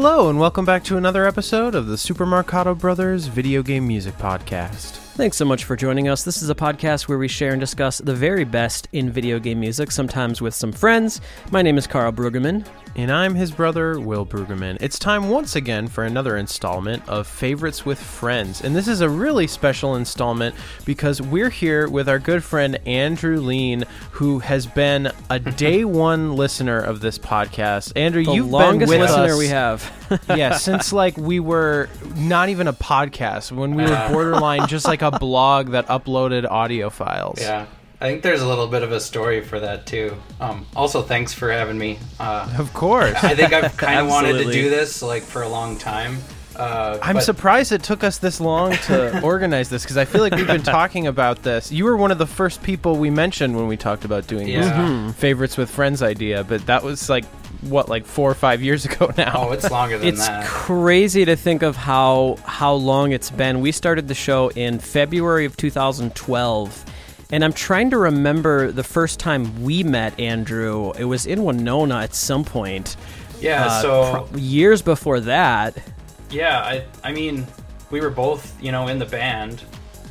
Hello, and welcome back to another episode of the Super Marcato Brothers Video Game Music Podcast. Thanks so much for joining us. This is a podcast where we share and discuss the very best in video game music, sometimes with some friends. My name is Carl Brueggemann. And I'm his brother, Will Brueggemann. It's time once again for another installment of Favorites with Friends. And this is a really special installment because we're here with our good friend Andrew Lean, who has been a day one listener of this podcast. Andrew, The you've longest been with listener us, we have. yeah, since like we were not even a podcast, when we were borderline just like a blog that uploaded audio files. Yeah, I think there's a little bit of a story for that too. Um, also, thanks for having me. Uh, Of course. I think I've kind of wanted to do this like for a long time. Uh, I'm but- surprised it took us this long to organize this because I feel like we've been talking about this. You were one of the first people we mentioned when we talked about doing Yeah. this Mm-hmm. favorites with friends idea, but that was like what, like four or five years ago now. Oh, it's longer than It's that. It's crazy to think of how how long it's been. We started the show in February of 2012. And I'm trying to remember the first time we met Andrew. It was in Winona at some point. yeah. Uh, so pro- years before that. yeah, I I mean, we were both you know in the band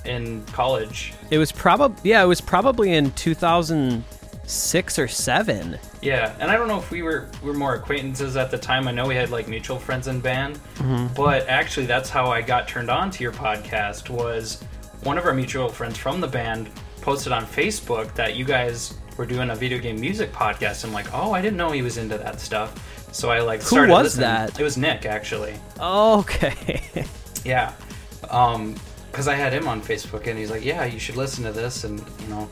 in college. It was probably yeah, it was probably in 2006 or 7. Yeah, and I don't know if we were we were more acquaintances at the time. I know we had like mutual friends in band, Mm-hmm. but actually that's how I got turned on to your podcast. Was one of our mutual friends from the band posted on Facebook that you guys were doing a video game music podcast. I'm like, oh, I didn't know he was into that stuff. So I like started. Who was listening. that? It was Nick actually. Okay. Yeah, um, because I had him on Facebook and he's like, yeah, you should listen to this and you know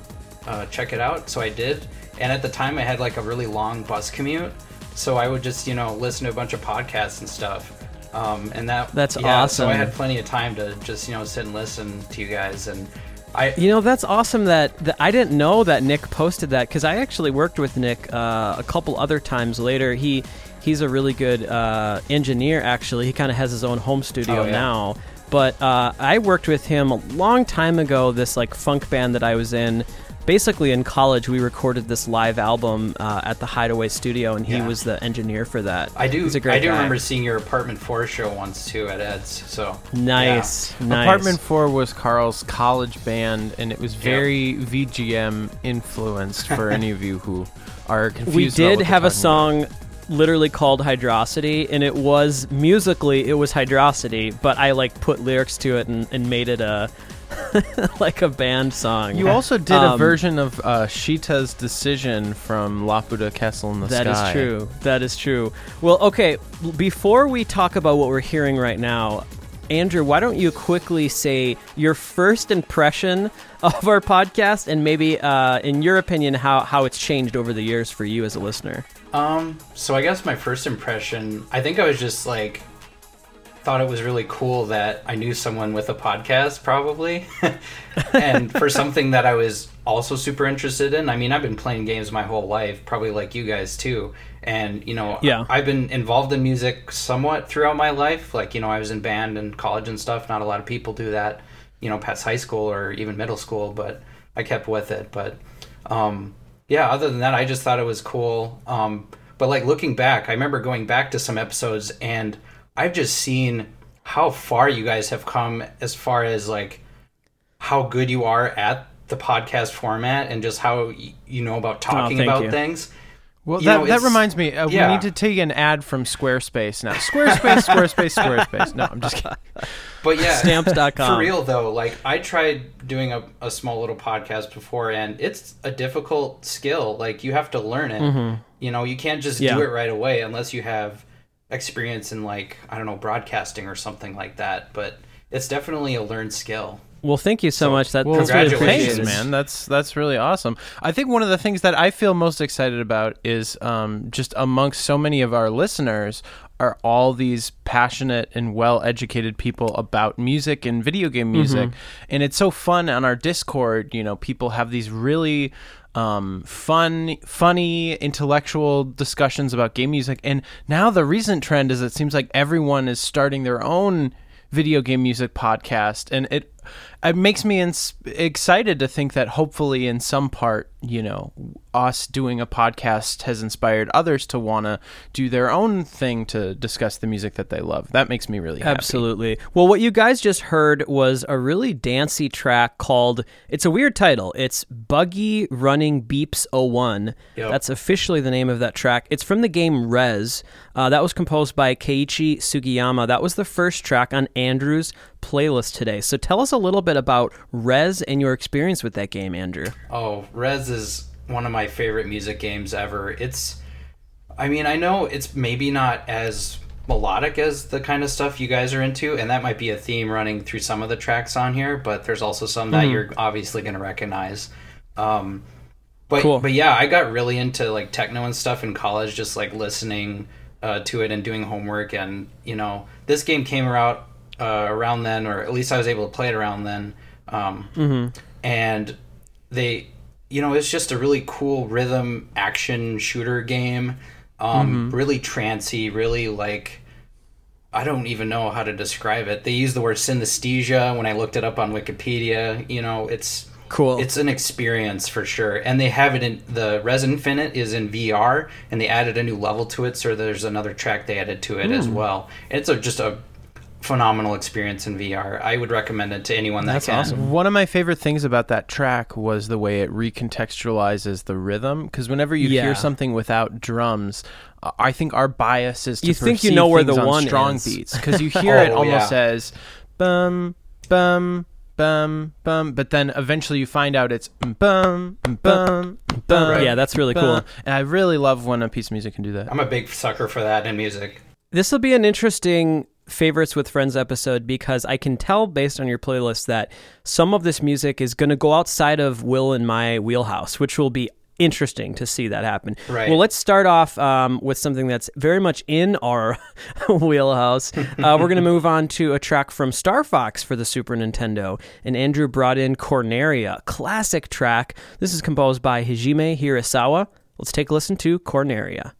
uh, check it out. So I did, and at the time I had like a really long bus commute, so I would just you know listen to a bunch of podcasts and stuff. Um, and that That's yeah, So I had plenty of time to just you know sit and listen to you guys and. I, You know, that's awesome that, that I didn't know that Nick posted that because I actually worked with Nick uh, a couple other times later. He he's a really good uh, engineer. Actually, he kind of has his own home studio Oh, yeah. now. But uh, I worked with him a long time ago. This like funk band that I was in. Basically, in college, we recorded this live album uh, at the Hideaway Studio, and he Yeah. was the engineer for that. I do. He's a great I do guy. remember seeing your apartment four show once too at Ed's. So Nice, nice. Apartment 4 was Carl's college band, and it was very VGM influenced for any of you who are confused. we about did what have a talking about. song literally called Hydrocity and it was musically it was Hydrocity but i like put lyrics to it and, and made it a like a band song. You also did a Um, version of uh, Sheeta's Decision from Laputa Castle in the Sky. That is true. That is true. Well okay before we talk about what we're hearing right now andrew why don't you quickly say your first impression of our podcast and maybe uh, in your opinion how, how it's changed over the years for you as a listener? Um, so I guess my first impression, I think I was just like, thought it was really cool that I knew someone with a podcast, probably, and for something that I was also super interested in. I mean, I've been playing games my whole life, probably like you guys too, and you know, Yeah. I've been involved in music somewhat throughout my life. Like, you know, I was in band and college and stuff. Not a lot of people do that, you know, past high school or even middle school, but I kept with it. But um, yeah, other than that, I just thought it was cool. Um, but like looking back, I remember going back to some episodes and I've just seen how far you guys have come as far as like how good you are at the podcast format and just how y- you know about talking thank about you. things. Well, You that, know, that reminds me. Uh, yeah. We need to take an ad from Squarespace now. Squarespace, Squarespace, Squarespace. No, I'm just kidding. But yeah, Stamps.com. For real though, like I tried doing a, a small little podcast before, and it's a difficult skill. Like you have to learn it. You know, you can't just Yeah. do it right away unless you have experience in like I don't know broadcasting or something like that. But it's definitely a learned skill. well thank you so, much that, Well, that's really congratulations. appreciated. thanks, man. That's that's really awesome. I think one of the things that I feel most excited about is um, just amongst so many of our listeners are all these passionate and well-educated people about music and video game music, and it's so fun on our Discord. You know, people have these really um, fun, funny, intellectual discussions about game music. And now the recent trend is it seems like everyone is starting their own video game music podcast, and it it makes me ins- excited to think that hopefully in some part, you know, us doing a podcast has inspired others to want to do their own thing to discuss the music that they love. That makes me really happy. Absolutely. Well, what you guys just heard was a really dancey track called, it's a weird title. It's Buggy Running Beeps 01. Yep. That's officially the name of that track. It's from the game Rez. Uh, that was composed by Keiichi Sugiyama. That was the first track on Andrew's playlist today. So tell us a little bit about Rez and your experience with that game, Andrew. Oh, Rez is one of my favorite music games ever. It's, I mean, I know it's maybe not as melodic as the kind of stuff you guys are into, and that might be a theme running through some of the tracks on here, but there's also some that you're obviously going to recognize. Um, but Cool. but yeah, I got really into like techno and stuff in college, just like listening uh, to it and doing homework. And you know, this game came out uh, around then, or at least I was able to play it around then. Um, And they, you know, it's just a really cool rhythm action shooter game. Um, Really trancy, really like. I don't even know how to describe it. They use the word synesthesia when I looked it up on Wikipedia. You know, it's Cool. it's an experience for sure, and they have it in the Rez Infinite is in VR, and they added a new level to it. So there's another track they added to it as well. It's a, just a phenomenal experience in VR. I would recommend it to anyone that That's can. awesome. One of my favorite things about that track was the way it recontextualizes the rhythm. Because whenever you Yeah. hear something without drums, I think our bias is to You think you know where the on one strong is. beats because you hear it Oh, almost yeah. as bum bum bum bum, but then eventually you find out it's bum bum bum. Right. Yeah, that's really cool. And I really love when a piece of music can do that. I'm a big sucker for that in music. This will be an interesting favorites with friends episode because I can tell based on your playlist that some of this music is going to go outside of Will and my wheelhouse, which will be interesting to see that happen. Right. Well, let's start off um, with something that's very much in our wheelhouse. Uh, we're going to move on to a track from Star Fox for the Super Nintendo, and Andrew brought in Corneria, classic track. This is composed by Hajime Hirasawa. Let's take a listen to Corneria.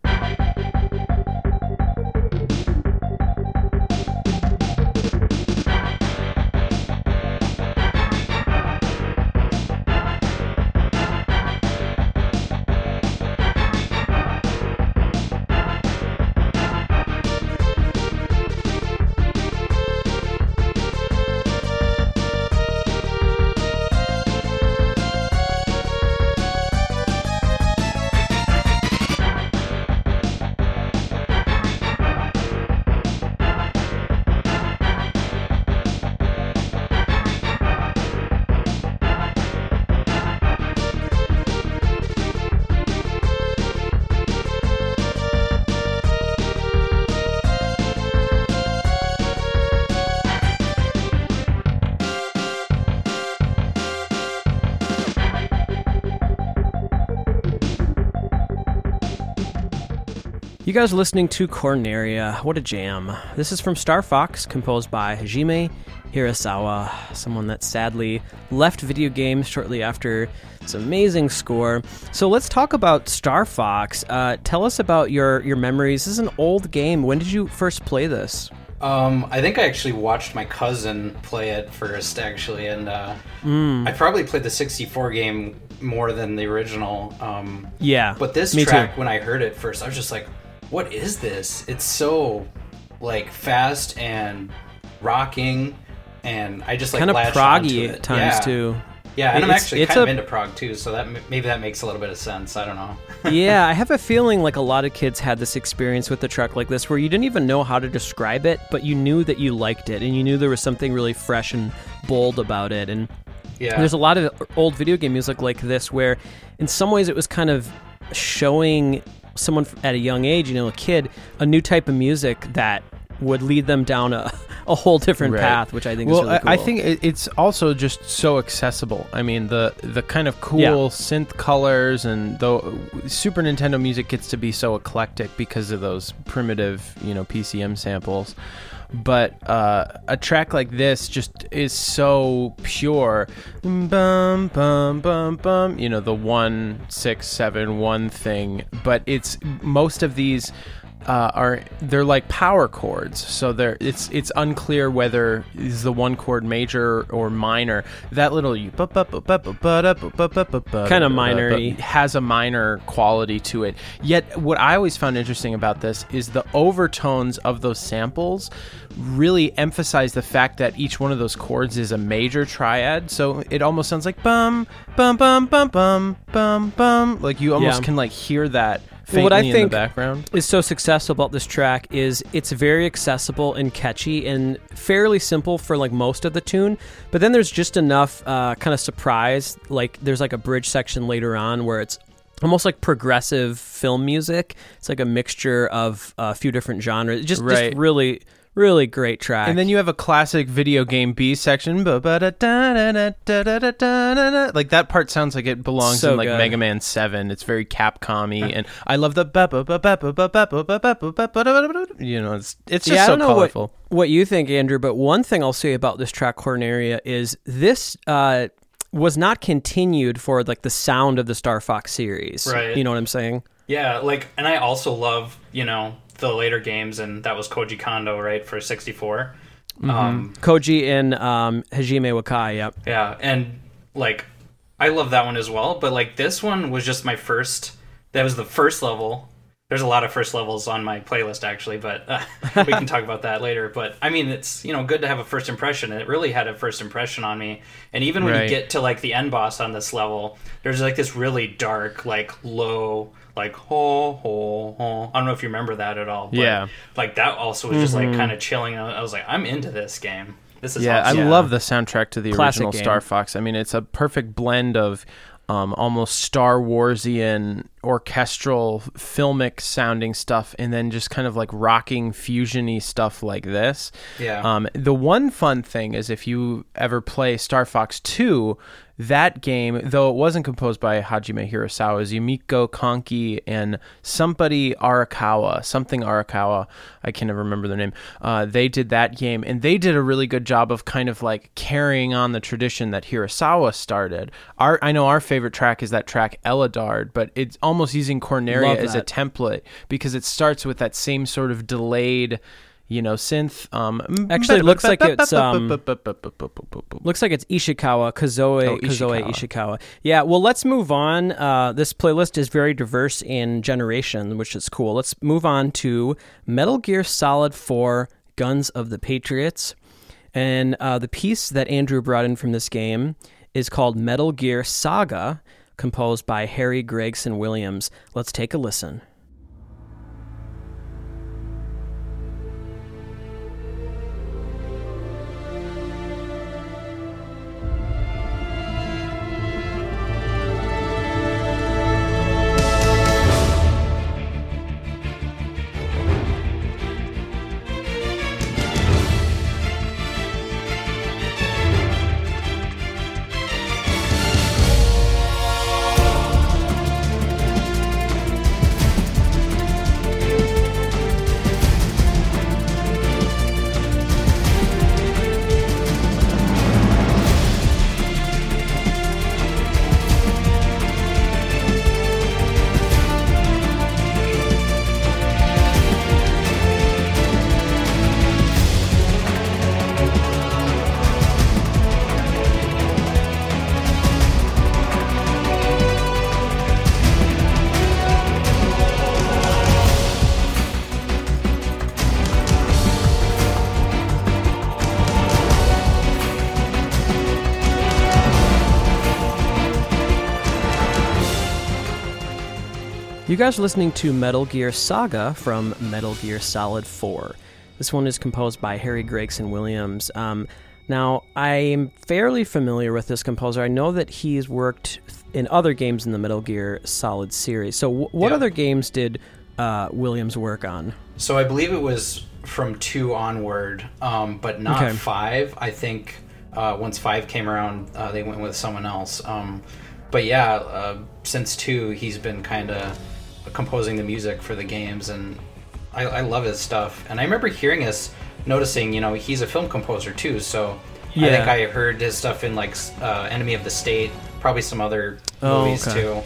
Guys are listening to Corneria. What a jam. This is from Star Fox, composed by Hajime Hirasawa, someone that sadly left video games shortly after its amazing score. So let's talk about Star Fox. Uh, tell us about your, your memories. This is an old game. When did you first play this? Um, I think I actually watched my cousin play it first, actually, and uh, Hmm. I probably played the 64 game more than the original. Um, Yeah. But this track, too. when I heard it first, I was just like, "What is this?" It's so like fast and rocking, and I just like Kind of proggy at times, yeah. too. Yeah, and I'm actually it's kind of into prog too, so that maybe that makes a little bit of sense. I don't know. yeah, I have a feeling like a lot of kids had this experience with a truck like this where you didn't even know how to describe it, but you knew that you liked it and you knew there was something really fresh and bold about it. And Yeah, there's a lot of old video game music like this where, in some ways, it was kind of showing someone at a young age, you know, a kid, a new type of music that would lead them down a, a whole different Right. path, which I think well, is really cool. I, I think it's also just so accessible. I mean, the the kind of cool Yeah. synth colors and the Super Nintendo music gets to be so eclectic because of those primitive, you know, PCM samples. But uh, a track like this just is so pure. Bum bum bum bum. You know, the one six seven one thing. But it's most of these uh, are they're like power chords. So they're it's it's unclear whether is the one chord major or minor. That little Kinda minor-y. has a minor quality to it. Yet what I always found interesting about this is the overtones of those samples really emphasize the fact that each one of those chords is a major triad. So it almost sounds like bum bum bum bum bum bum bum. Like you almost Yeah. can like hear that Well, what I in think- the background. is so successful about this track is it's very accessible and catchy and fairly simple for like most of the tune but then there's just enough uh, kind of surprise like there's like a bridge section later on where it's almost like progressive film music it's like a mixture of a few different genres just, Right. just really Really great track. And then you have a classic video game B section. Like that part sounds like it belongs so in like good. Mega Man 7. It's very Capcom-y and I love the you know, it's it's just yeah, so colorful. What, what, you think, Andrew, but one thing I'll say about this track Corneria is this uh, was not continued for like the sound of the Star Fox series. Right. You know what I'm saying? Yeah, like and I also love, you know, the later games, and that was Koji Kondo, right, for 64. Um, Koji and um, Hajime Wakai. Yep. yeah, and like, I love that one as well, but like, this one was just my first, that was the first level. There's a lot of first levels on my playlist, actually, but uh, we can talk about that later. But I mean, it's, you know, good to have a first impression. and It really had a first impression on me. And even when Right. you get to like the end boss on this level, there's like this really dark, like low, like ho ho ho. I don't know if you remember that at all. But, Yeah. Like that also was just like kind of chilling. I was like, I'm into this game. This is Yeah, awesome. I Yeah. love the soundtrack to the Classic original game. Star Fox. I mean, it's a perfect blend of um, almost Star Warsian orchestral, filmic sounding stuff, and then just kind of like rocking fusiony stuff like this. Yeah. Um, the one fun thing is if you ever play Star Fox Two, that game, though it wasn't composed by Hajime Hirasawa, is Yumiko Kanki and somebody Arakawa, something Arakawa. I can never remember their name. Uh, they did that game, and they did a really good job of kind of like carrying on the tradition that Hirasawa started. Our, I know our favorite track is that track Eladard, but it's almost using Corneria as a template because it starts with that same sort of delayed. You know, synth. Um, Actually, it looks like it's, um, Looks like it's Ishikawa, Kozue, Oh, Kozue Ishikawa. Ishikawa. Yeah, well, let's move on. Uh, this playlist is very diverse in generation, which is cool. Let's move on to Metal Gear Solid 4 Guns of the Patriots. And uh, the piece that Andrew brought in from this game is called Metal Gear Saga, composed by Harry Gregson Williams. Let's take a listen. You guys are listening to Metal Gear Saga from Metal Gear Solid 4. This one is composed by Harry Gregson Williams. Um, now, I'm fairly familiar with this composer. I know that he's worked in other games in the Metal Gear Solid series. So, w- what Yeah. other games did uh, Williams work on? So I believe it was from two onward, um, but not Okay. five. I think uh, once five came around, uh, they went with someone else. Um, but yeah, uh, since two, he's been kind of composing the music for the games, and I, I love his stuff. And I remember hearing us noticing, you know, he's a film composer too. So I think I heard his stuff in like uh, Enemy of the State, probably some other Oh, movies okay. too.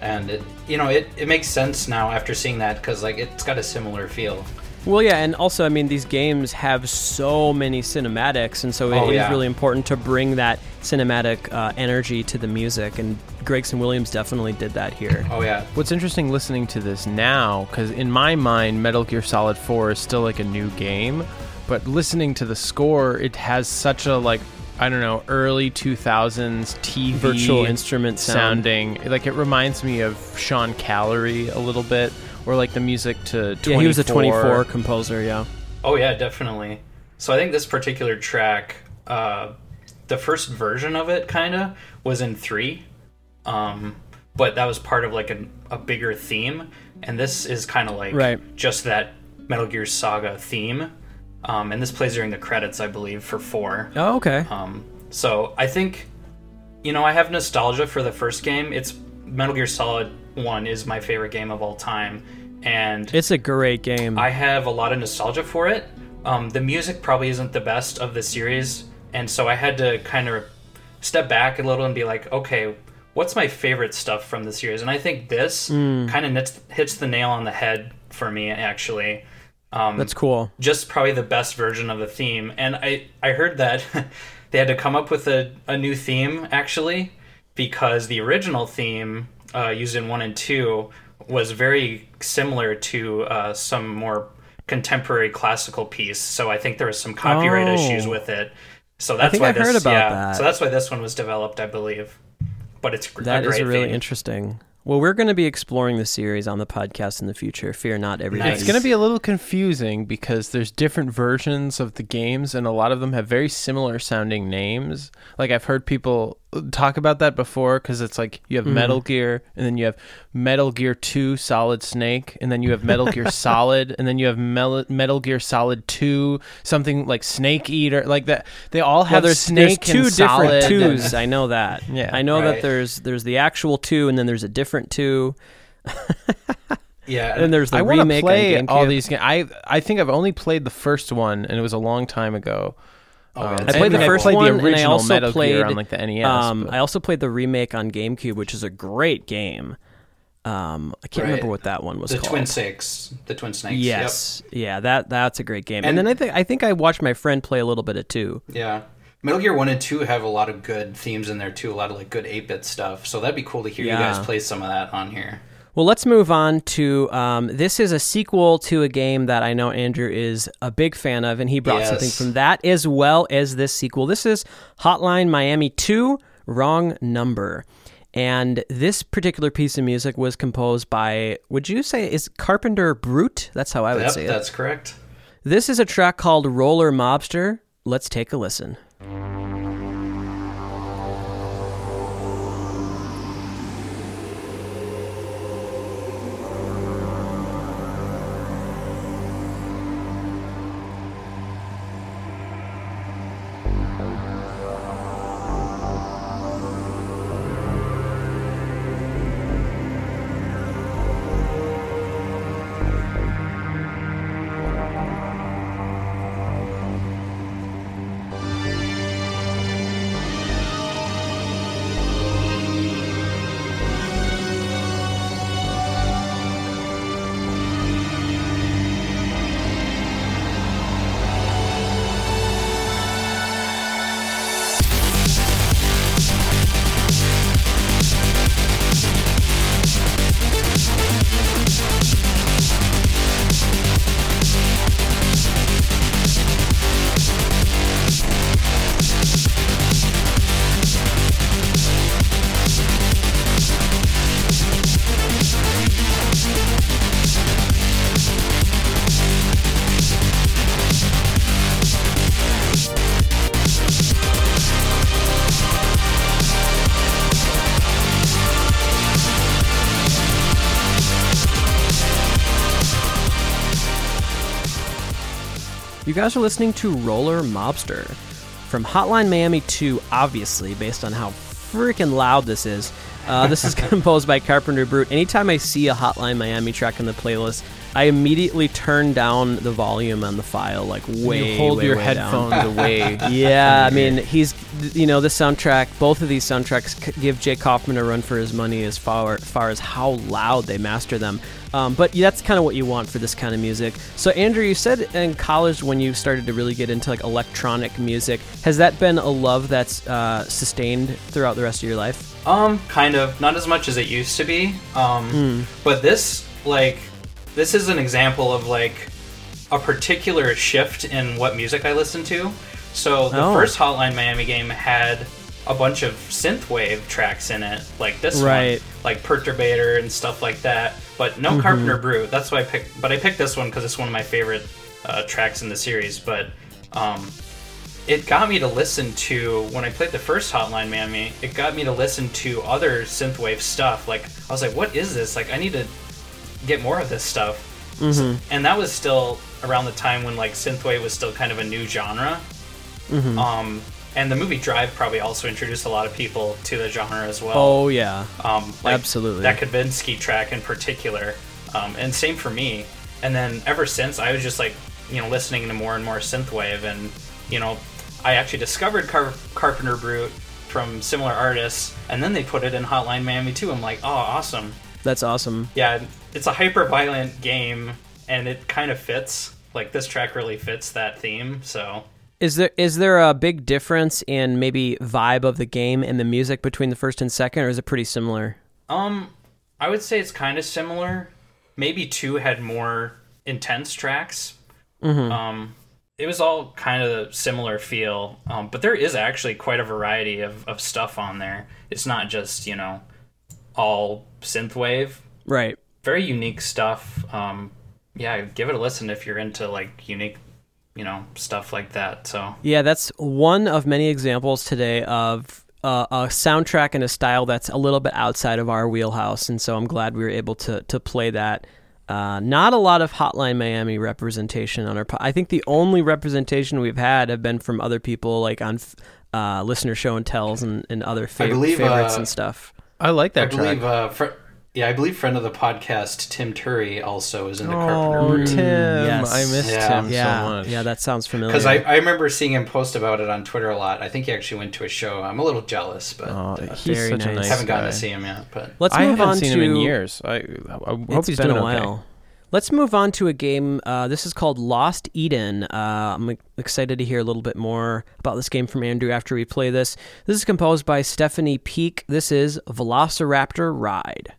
and it you know it, it makes sense now after seeing that because like it's got a similar feel. Well, yeah, and also, I mean, these games have so many cinematics, and so it is Oh, yeah. really important to bring that cinematic uh, energy to the music. And Gregson Williams definitely did that here. Oh yeah, What's interesting listening to this now, because in my mind, Metal Gear Solid 4 is still like a new game, but listening to the score, it has such a like I don't know early 2000s TV Virtual instrument sound. sounding. Like it reminds me of Sean Callery a little bit, or like the music to 24. Yeah, he was a 24 composer, yeah. Oh yeah, definitely. So I think this particular track, uh, the first version of it, kind of was in three, um, but that was part of like a, a bigger theme, and this is kind of like Right. just that Metal Gear Saga theme, um, and this plays during the credits, I believe, for four. Oh, okay. Um, so I think, you know, I have nostalgia for the first game. It's Metal Gear Solid One is my favorite game of all time, and It's a great game. I have a lot of nostalgia for it. Um, the music probably isn't the best of the series, and so I had to kind of step back a little and be like, okay, what's my favorite stuff from the series? And I think this Hmm. kind of hits the nail on the head for me, actually. Um, That's cool. just probably the best version of the theme. And I, I heard that they had to come up with a, a new theme actually because the original theme uh, used in one and two was very similar to uh, some more contemporary classical piece. So I think there was some copyright Oh. issues with it. So that's think why I this, heard about yeah, that. So that's why this one was developed, I believe. But it's gr- That a is great really theme. interesting. Well, we're going to be exploring the series on the podcast in the future. Fear not, everybody. Nice. It's going to be a little confusing because there's different versions of the games, and a lot of them have very similar sounding names. Like I've heard people talk about that before because it's like you have mm-hmm. Metal Gear, and then you have Metal Gear Two Solid Snake, and then you have Metal Gear Solid, and then you have Mel- Metal Gear Solid Two, something like Snake Eater, like that. They all Well, have there's, Snake there's two and different Solid. twos. I know that. Yeah. I know that there's there's the actual two, and then there's a different two, Yeah. and there's the I want to remake play all these games. I I think I've only played the first one, and it was a long time ago. Oh, yeah, Um, I played the and amazing. first played one, the and I also Metal played on like the NES. Um, I also played the remake on GameCube, which is a great game. Um, I can't Right. remember what that one was the called. Twin Snakes. The Twin Snakes. Yep. Yes, yeah, that that's a great game. And, And- then I think I think I watched my friend play a little bit of two. Yeah. Metal Gear 1 and 2 have a lot of good themes in there too, a lot of like good 8-bit stuff. So that'd be cool to hear Yeah. you guys play some of that on here. Well, let's move on to um, this is a sequel to a game that I know Andrew is a big fan of, and he brought Yes. something from that as well as this sequel. This is Hotline Miami 2 Wrong Number. And this particular piece of music was composed by, would you say, is Carpenter Brut? That's how I would Yep, say it. that's correct. This is a track called Roller Mobster. Let's take a listen. You guys are listening to Roller Mobster from Hotline Miami 2, obviously, based on how freaking loud this is. Uh, this is composed by Carpenter Brut. Anytime I see a Hotline Miami track in the playlist, I immediately turn down the volume on the file, like way. you hold way, your way down. headphones away. Yeah, I mean, he's you know the soundtrack. Both of these soundtracks give Jake Kaufman a run for his money as far far as how loud they master them. Um, but that's kind of what you want for this kind of music. So Andrew, you said in college when you started to really get into like electronic music, has that been a love that's uh, sustained throughout the rest of your life? Um, kind of. Not as much as it used to be. Um, but this, like, this is an example of like a particular shift in what music I listen to. So the Oh. first Hotline Miami game had a bunch of synthwave tracks in it, like this Right. one, like Perturbator and stuff like that. But no Carpenter Brut. That's why I picked. But I picked this one because it's one of my favorite uh, tracks in the series. But um, it got me to listen to when I played the first Hotline Miami. It got me to listen to other synthwave stuff. Like I was like, "What is this? Like I need to get more of this stuff." So- and that was still around the time when like synthwave was still kind of a new genre. Um, and the movie Drive probably also introduced a lot of people to the genre as well. Oh yeah, Um, like Absolutely. That Kavinsky track in particular. Um, and same for me. And then ever since, I was just like, you know, listening to more and more synthwave. And, you know, I actually discovered Car- Carpenter Brut from similar artists. And then they put it in Hotline Miami too. I'm like, oh, awesome. that's awesome. Yeah, it's a hyper violent game. And it kind of fits. Like, this track really fits that theme. So. Is there is there a big difference in maybe vibe of the game and the music between the first and second, or is it pretty similar? Um, I would say it's kind of similar. Maybe two had more intense tracks. Um, it was all kind of a similar feel. Um, but there is actually quite a variety of, of stuff on there. It's not just you know all synthwave. Right. Very unique stuff. Um, yeah, give it a listen if you're into like unique, you know, stuff like that. So Yeah, that's one of many examples today of uh, a soundtrack and a style that's a little bit outside of our wheelhouse, and so I'm glad we were able to to play that. Uh, not a lot of Hotline Miami representation on our. Po- I think the only representation we've had have been from other people, like on uh, listener show and tells and, and other fav- believe, favorites uh, and stuff. I like that I believe, track. uh, fr- yeah, I believe friend of the podcast Tim Turry also is into Oh, Carpenter Brut. Tim, Yes. I missed Yeah. him yeah, so much. yeah, that sounds familiar. Because I, I remember seeing him post about it on Twitter a lot. I think he actually went to a show. I'm a little jealous, but Oh, uh, he's Very such a nice. nice haven't gotten guy. to see him yet. But Let's I move haven't on seen to him in years. I, I hope It's he's been doing a okay. while. Let's move on to a game. Uh, this is called Lost Eden. Uh, I'm excited to hear a little bit more about this game from Andrew after we play this. This is composed by Stephanie Picq. This is Velociraptor Ride.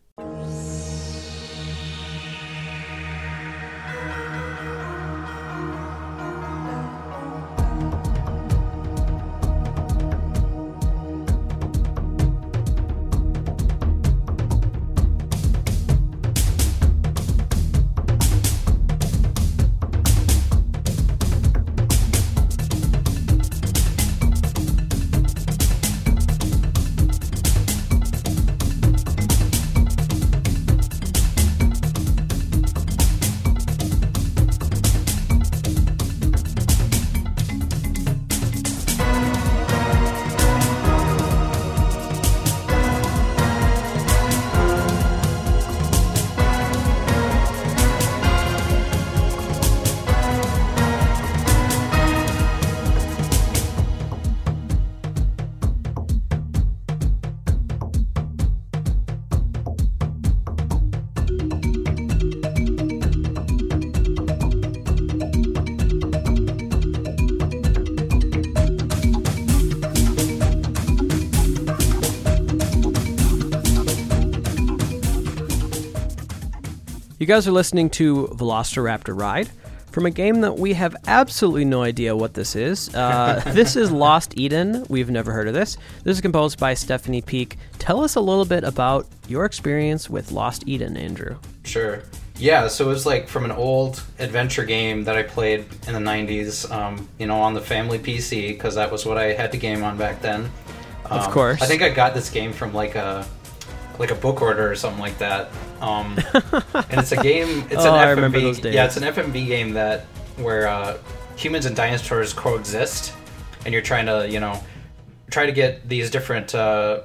You guys are listening to Velociraptor Ride from a game that we have absolutely no idea what this is. Uh, this is Lost Eden. We've never heard of this. This is composed by Stephanie Picq. Tell us a little bit about your experience with Lost Eden, Andrew. sure. Yeah, so it was like from an old adventure game that I played in the 90s, um, you know, on the family PC, because that was what I had to game on back then. Of Um, course. I think I got this game from like a like a book order or something like that. Um, and it's a game. It's Oh, an I FMV. remember those days. Yeah, it's an FMV game that where uh, humans and dinosaurs coexist, and you're trying to you know try to get these different uh,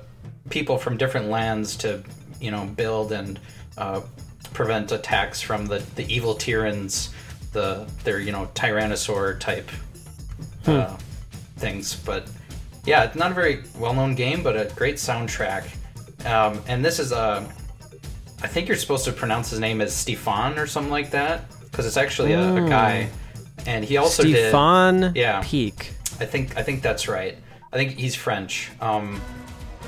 people from different lands to you know build and uh, prevent attacks from the, the evil tyrants, the their you know tyrannosaur type uh, things. But yeah, it's not a very well known game, but a great soundtrack. Um, and this is a, I think you're supposed to pronounce his name as Stefan or something like that because it's actually a, a guy, and he also did. Stefan Yeah. Picq. I think I think that's right. I think he's French. Um,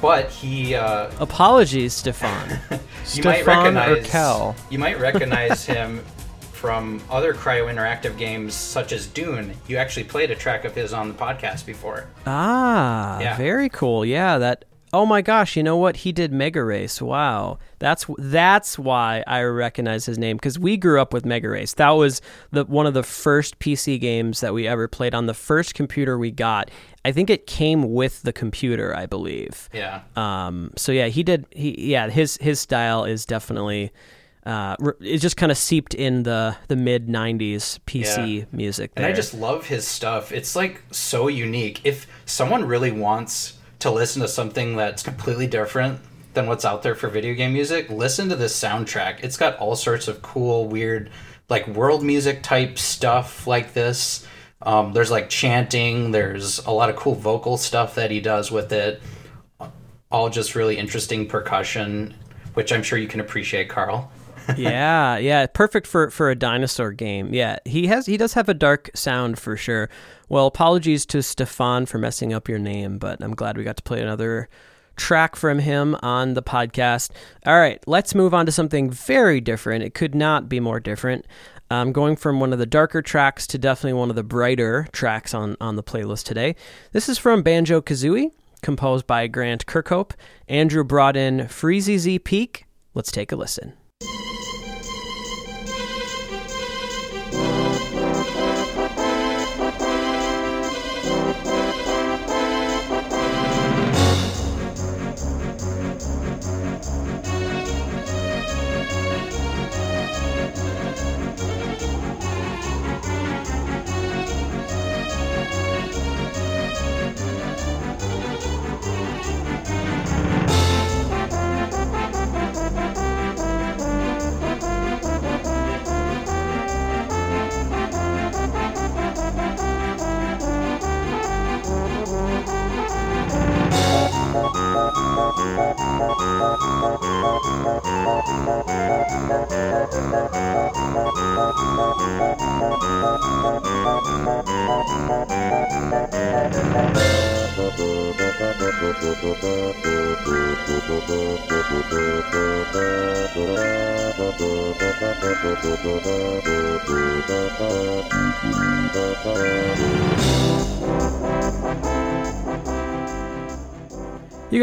but he uh, Apologies, Stefan. you might Stefan recognize Urkel. you might recognize him from other Cryo Interactive games such as Dune. You actually played a track of his on the podcast before. ah, Yeah. very cool. Yeah, that. Oh my gosh, you know what? He did Mega Race. Wow. That's that's why I recognize his name cuz we grew up with Mega Race. That was the one of the first PC games that we ever played on the first computer we got. I think it came with the computer, I believe. Yeah. Um, so yeah, he did. He yeah, his his style is definitely. Uh, it just kind of seeped in the the mid '90s PC Yeah. music. And I just love his stuff. It's like so unique. If someone really wants to listen to something that's completely different than what's out there for video game music, listen to this soundtrack. It's got all sorts of cool, weird, like world music type stuff like this. Um, there's like chanting, there's a lot of cool vocal stuff that he does with it. All just really interesting percussion, which I'm sure you can appreciate, Carl. yeah, yeah, perfect for for a dinosaur game. Yeah, he has he does have a dark sound for sure. Well, apologies to Stefan for messing up your name, but I'm glad we got to play another track from him on the podcast. All right, let's move on to something very different. It could not be more different. Um, going from one of the darker tracks to definitely one of the brighter tracks on, on the playlist today. This is from Banjo Kazooie, composed by Grant Kirkhope. Andrew brought in Freezeezy Peak. Let's take a listen.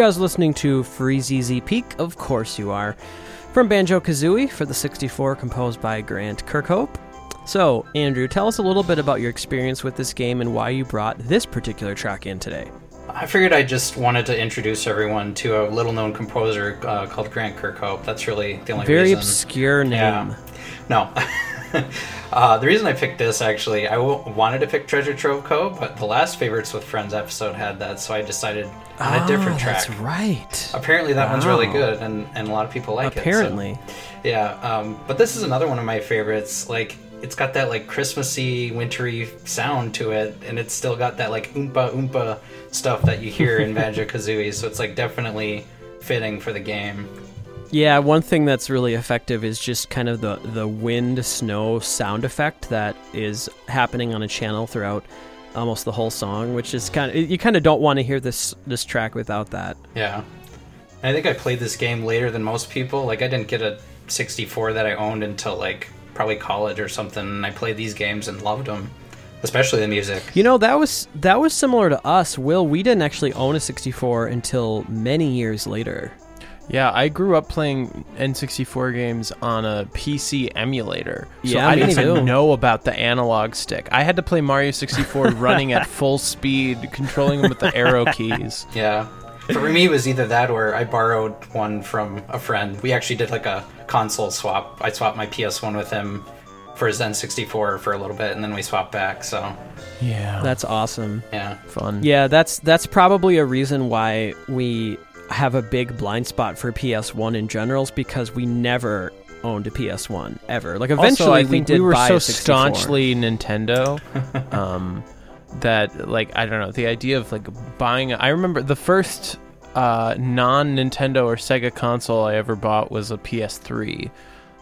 Guys listening to Freezeezy Peak? Of course you are. From Banjo Kazooie for the 64, composed by Grant Kirkhope. So, Andrew, tell us a little bit about your experience with this game and why you brought this particular track in today. I figured I just wanted to introduce everyone to a little known composer uh, called Grant Kirkhope. That's really the only Very reason. obscure name. Yeah. No. uh, the reason I picked this actually, I w- wanted to pick Treasure Trove Cove, but the last Favorites with Friends episode had that, so I decided on a different Oh, track. That's right. Apparently, that one's really Wow. good, and, and a lot of people like Apparently. it. so- yeah, um, but this is another one of my favorites. Like, it's got that like Christmassy, wintry sound to it, and it's still got that like oompa oompa stuff that you hear in Banjo Kazooie. So it's like definitely fitting for the game. Yeah, one thing that's really effective is just kind of the, the wind snow sound effect that is happening on a channel throughout almost the whole song, which is kind of you kind of don't want to hear this this track without that. Yeah. And I think I played this game later than most people. Like I didn't get a 64 that I owned until like probably college or something. And I played these games and loved them, especially the music. You know, that was that was similar to us. Will, we didn't actually own a 64 until many years later. Yeah, I grew up playing N64 games on a PC emulator. So Yeah, I didn't even know about the analog stick. I had to play Mario 64 running at full speed, controlling them with the arrow keys. Yeah. For me, it was either that or I borrowed one from a friend. We actually did like a console swap. I swapped my PS1 with him for his N64 for a little bit, and then we swapped back. So, Yeah. That's awesome. yeah. fun. Yeah, that's that's probably a reason why we have a big blind spot for PS1 in general is because we never owned a PS1 ever. Like eventually also, I we think did we were buy so a 64. staunchly Nintendo um, that like I don't know the idea of like buying. I remember the first uh, non Nintendo or Sega console I ever bought was a PS3.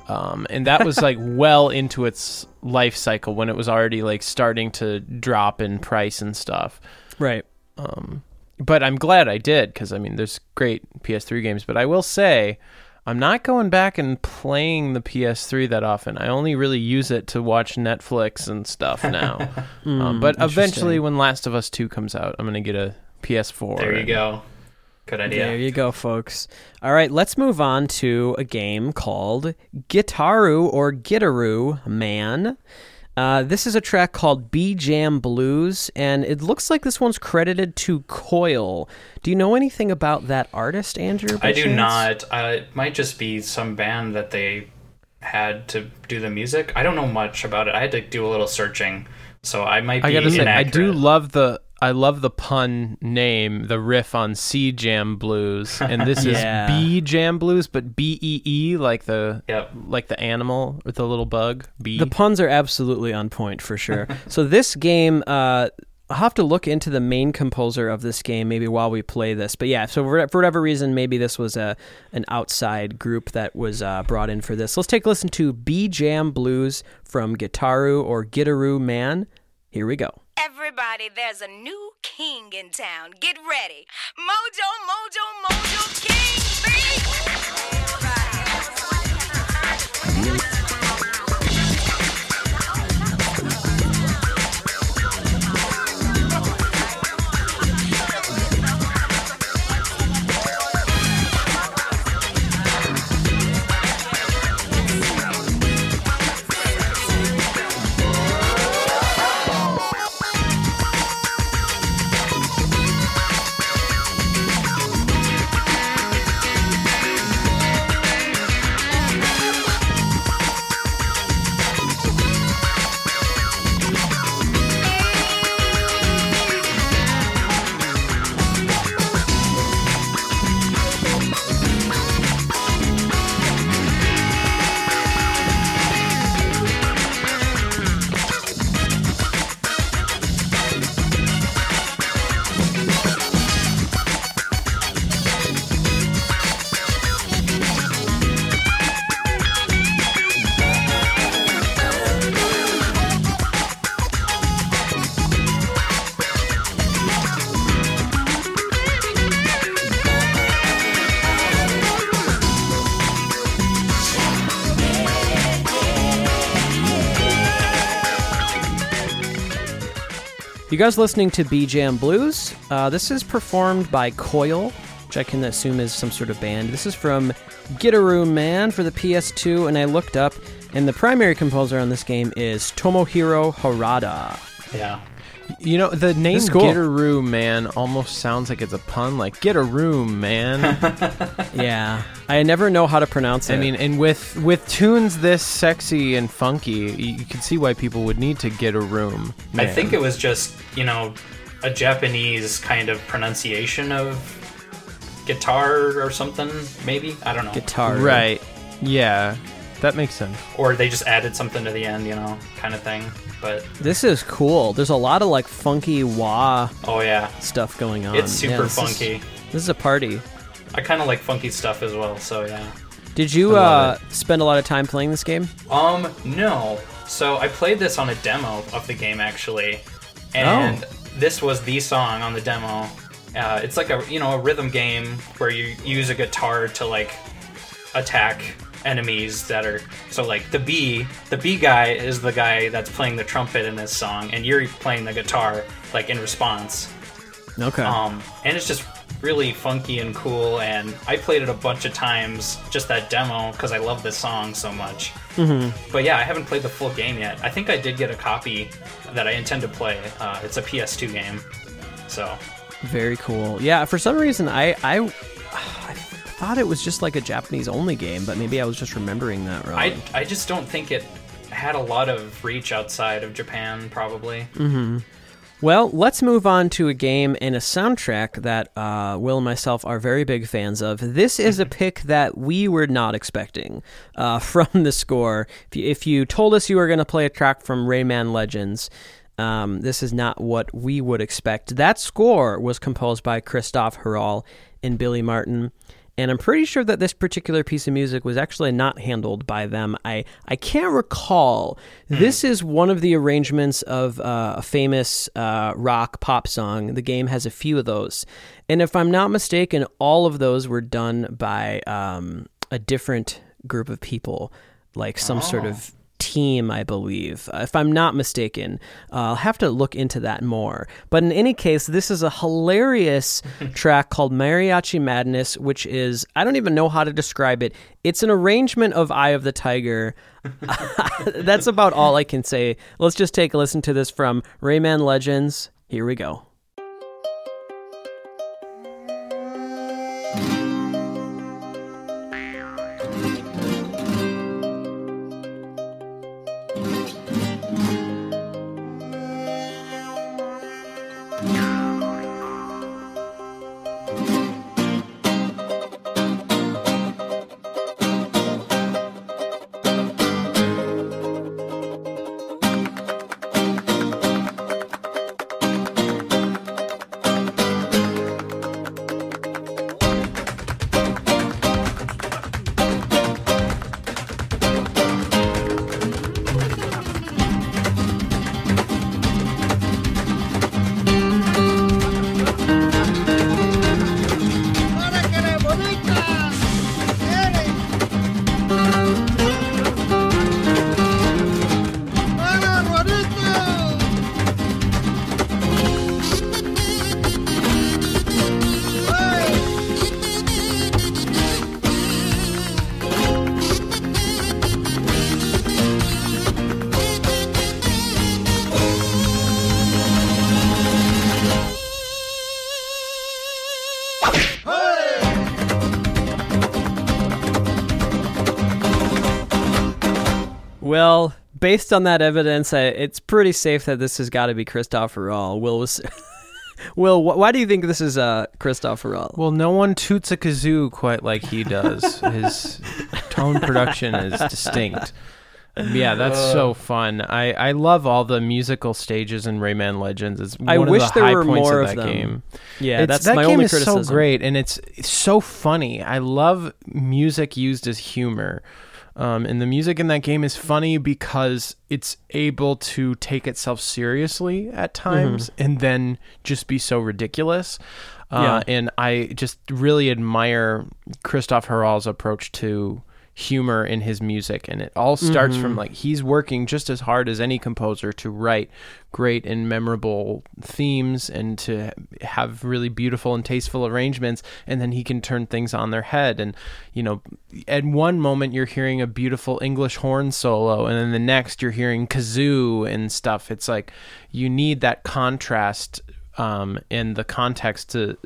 Um, and that was like well into its life cycle when it was already like starting to drop in price and stuff. right. Um, but I'm glad I did because I mean, there's great PS3 games. But I will say, I'm not going back and playing the PS3 that often. I only really use it to watch Netflix and stuff now. um, but eventually, when Last of Us 2 comes out, I'm gonna get a PS4. There you go. Good idea. There you go, folks. All right, let's move on to a game called Gitaroo or Gitaroo Man. Uh, this is a track called B Jam Blues, and it looks like this one's credited to Coil. Do you know anything about that artist, Andrew? I do chance? not. Uh, it might just be some band that they had to do the music. I don't know much about it. I had to do a little searching, so I might be I gotta say, I do love the I love the pun name, the riff on C Jam Blues, and this Yeah. is B Jam Blues, but B E E like the Yep. like the animal with the little bug. B. The puns are absolutely on point for sure. so this game, uh, I'll have to look into the main composer of this game maybe while we play this. But yeah, so for for whatever reason, maybe this was a an outside group that was uh, brought in for this. Let's take a listen to B Jam Blues from Gitaroo or Gitaroo Man. Here we go. Everybody, there's a new king in town. Get ready. Mojo, mojo, mojo king, You guys listening to B Jam Blues? Uh, this is performed by Coil, which I can assume is some sort of band. This is from Gitaroo Man for the PS2, and I looked up, and the primary composer on this game is Tomohiro Harada. Yeah. You know the name is cool. Get a Room Man almost sounds like it's a pun, like get a room, man. Yeah, I never know how to pronounce it. I mean, and with with tunes this sexy and funky, you, you can see why people would need to get a room. I think it was just, you know, a Japanese kind of pronunciation of guitar or something, maybe. I don't know. guitar, right. Yeah, that makes sense. Or they just added something to the end, you know, kind of thing. But This is cool. There's a lot of like funky wah oh yeah, stuff going on. it's Yeah, super this is- funky. this is a party. I kind of like funky stuff as well, so yeah. Did you uh, spend a lot of time playing this game? Um, no. So I played this on a demo of the game actually, and this was the song on the demo. Uh, it's like a you know a rhythm game where you use a guitar to like attack enemies that are so like the B the B guy is the guy that's playing the trumpet in this song, and you're playing the guitar like in response. Okay. Um, and it's just really funky and cool. And I played it a bunch of times, just that demo, because I love this song so much. Mm-hmm. But yeah, I haven't played the full game yet. I think I did get a copy that I intend to play. Uh, it's a PS2 game, so Very cool. Yeah, for some reason I I I thought it was just like a Japanese only game, but maybe I was just remembering that wrong. I I just don't think it had a lot of reach outside of Japan, probably. Well, let's move on to a game and a soundtrack that uh, Will and myself are very big fans of. This is a pick that we were not expecting uh, from the score. If you, if you told us you were going to play a track from Rayman Legends, um, this is not what we would expect. That score was composed by Christophe Héral and Billy Martin. And I'm pretty sure that this particular piece of music was actually not handled by them. I, I can't recall. This is one of the arrangements of uh, a famous uh, rock pop song. The game has a few of those. And if I'm not mistaken, all of those were done by um, a different group of people, like some sort of team, I believe, uh, if I'm not mistaken. Uh, I'll have to look into that more. But in any case, this is a hilarious track called Mariachi Madness, which is, I don't even know how to describe it. It's an arrangement of Eye of the Tiger. That's about all I can say. Let's just take a listen to this from Rayman Legends. Here we go. Based on that evidence, I, it's pretty safe that this has got to be Christophe Héral. Will was. Will, wh- why do you think this is uh, Christophe Héral? Well, no one toots a kazoo quite like he does. His tone production is distinct. Yeah, that's so fun. I, I love all the musical stages in Rayman Legends. It's one I of wish the there high were more of of that them. game. yeah, It's- that's that my game only is criticism. so great, and it's, it's so funny. I love music used as humor. Um, and the music in that game is funny because it's able to take itself seriously at times and then just be so ridiculous. Uh, And I just really admire Christophe Héral's approach to humor in his music. And it all starts from like he's working just as hard as any composer to write great and memorable themes and to have really beautiful and tasteful arrangements. And then he can turn things on their head. And, you know, at one moment you're hearing a beautiful English horn solo, and then the next you're hearing kazoo and stuff. It's like you need that contrast um, and the context to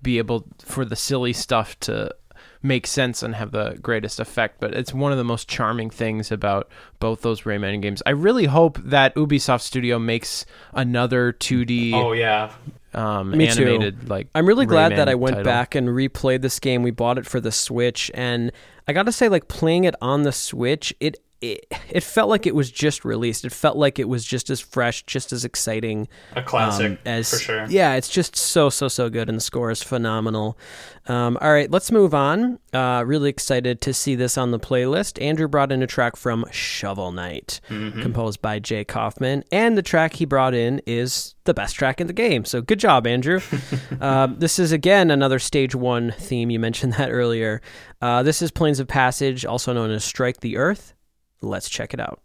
be able for the silly stuff to make sense and have the greatest effect. But it's one of the most charming things about both those Rayman games. I really hope that Ubisoft Studio makes another 2D Oh yeah, um, Me too. like. I'm really glad that I went title. back and replayed this game. We bought it for the Switch, and I got to say, like playing it on the Switch, it, it it felt like it was just released. It felt like it was just as fresh, just as exciting. a classic um, as for sure. Yeah, it's just so so so good, and the score is phenomenal. Um, all right, let's move on. Uh, really excited to see this on the playlist. Andrew brought in a track from Shovel Knight, composed by Jake Kaufman, and the track he brought in is the best track in the game. So good job, Andrew. um, this is again another stage one theme. You mentioned that earlier. Uh, this is Plains of Passage, also known as Strike the Earth. Let's check it out.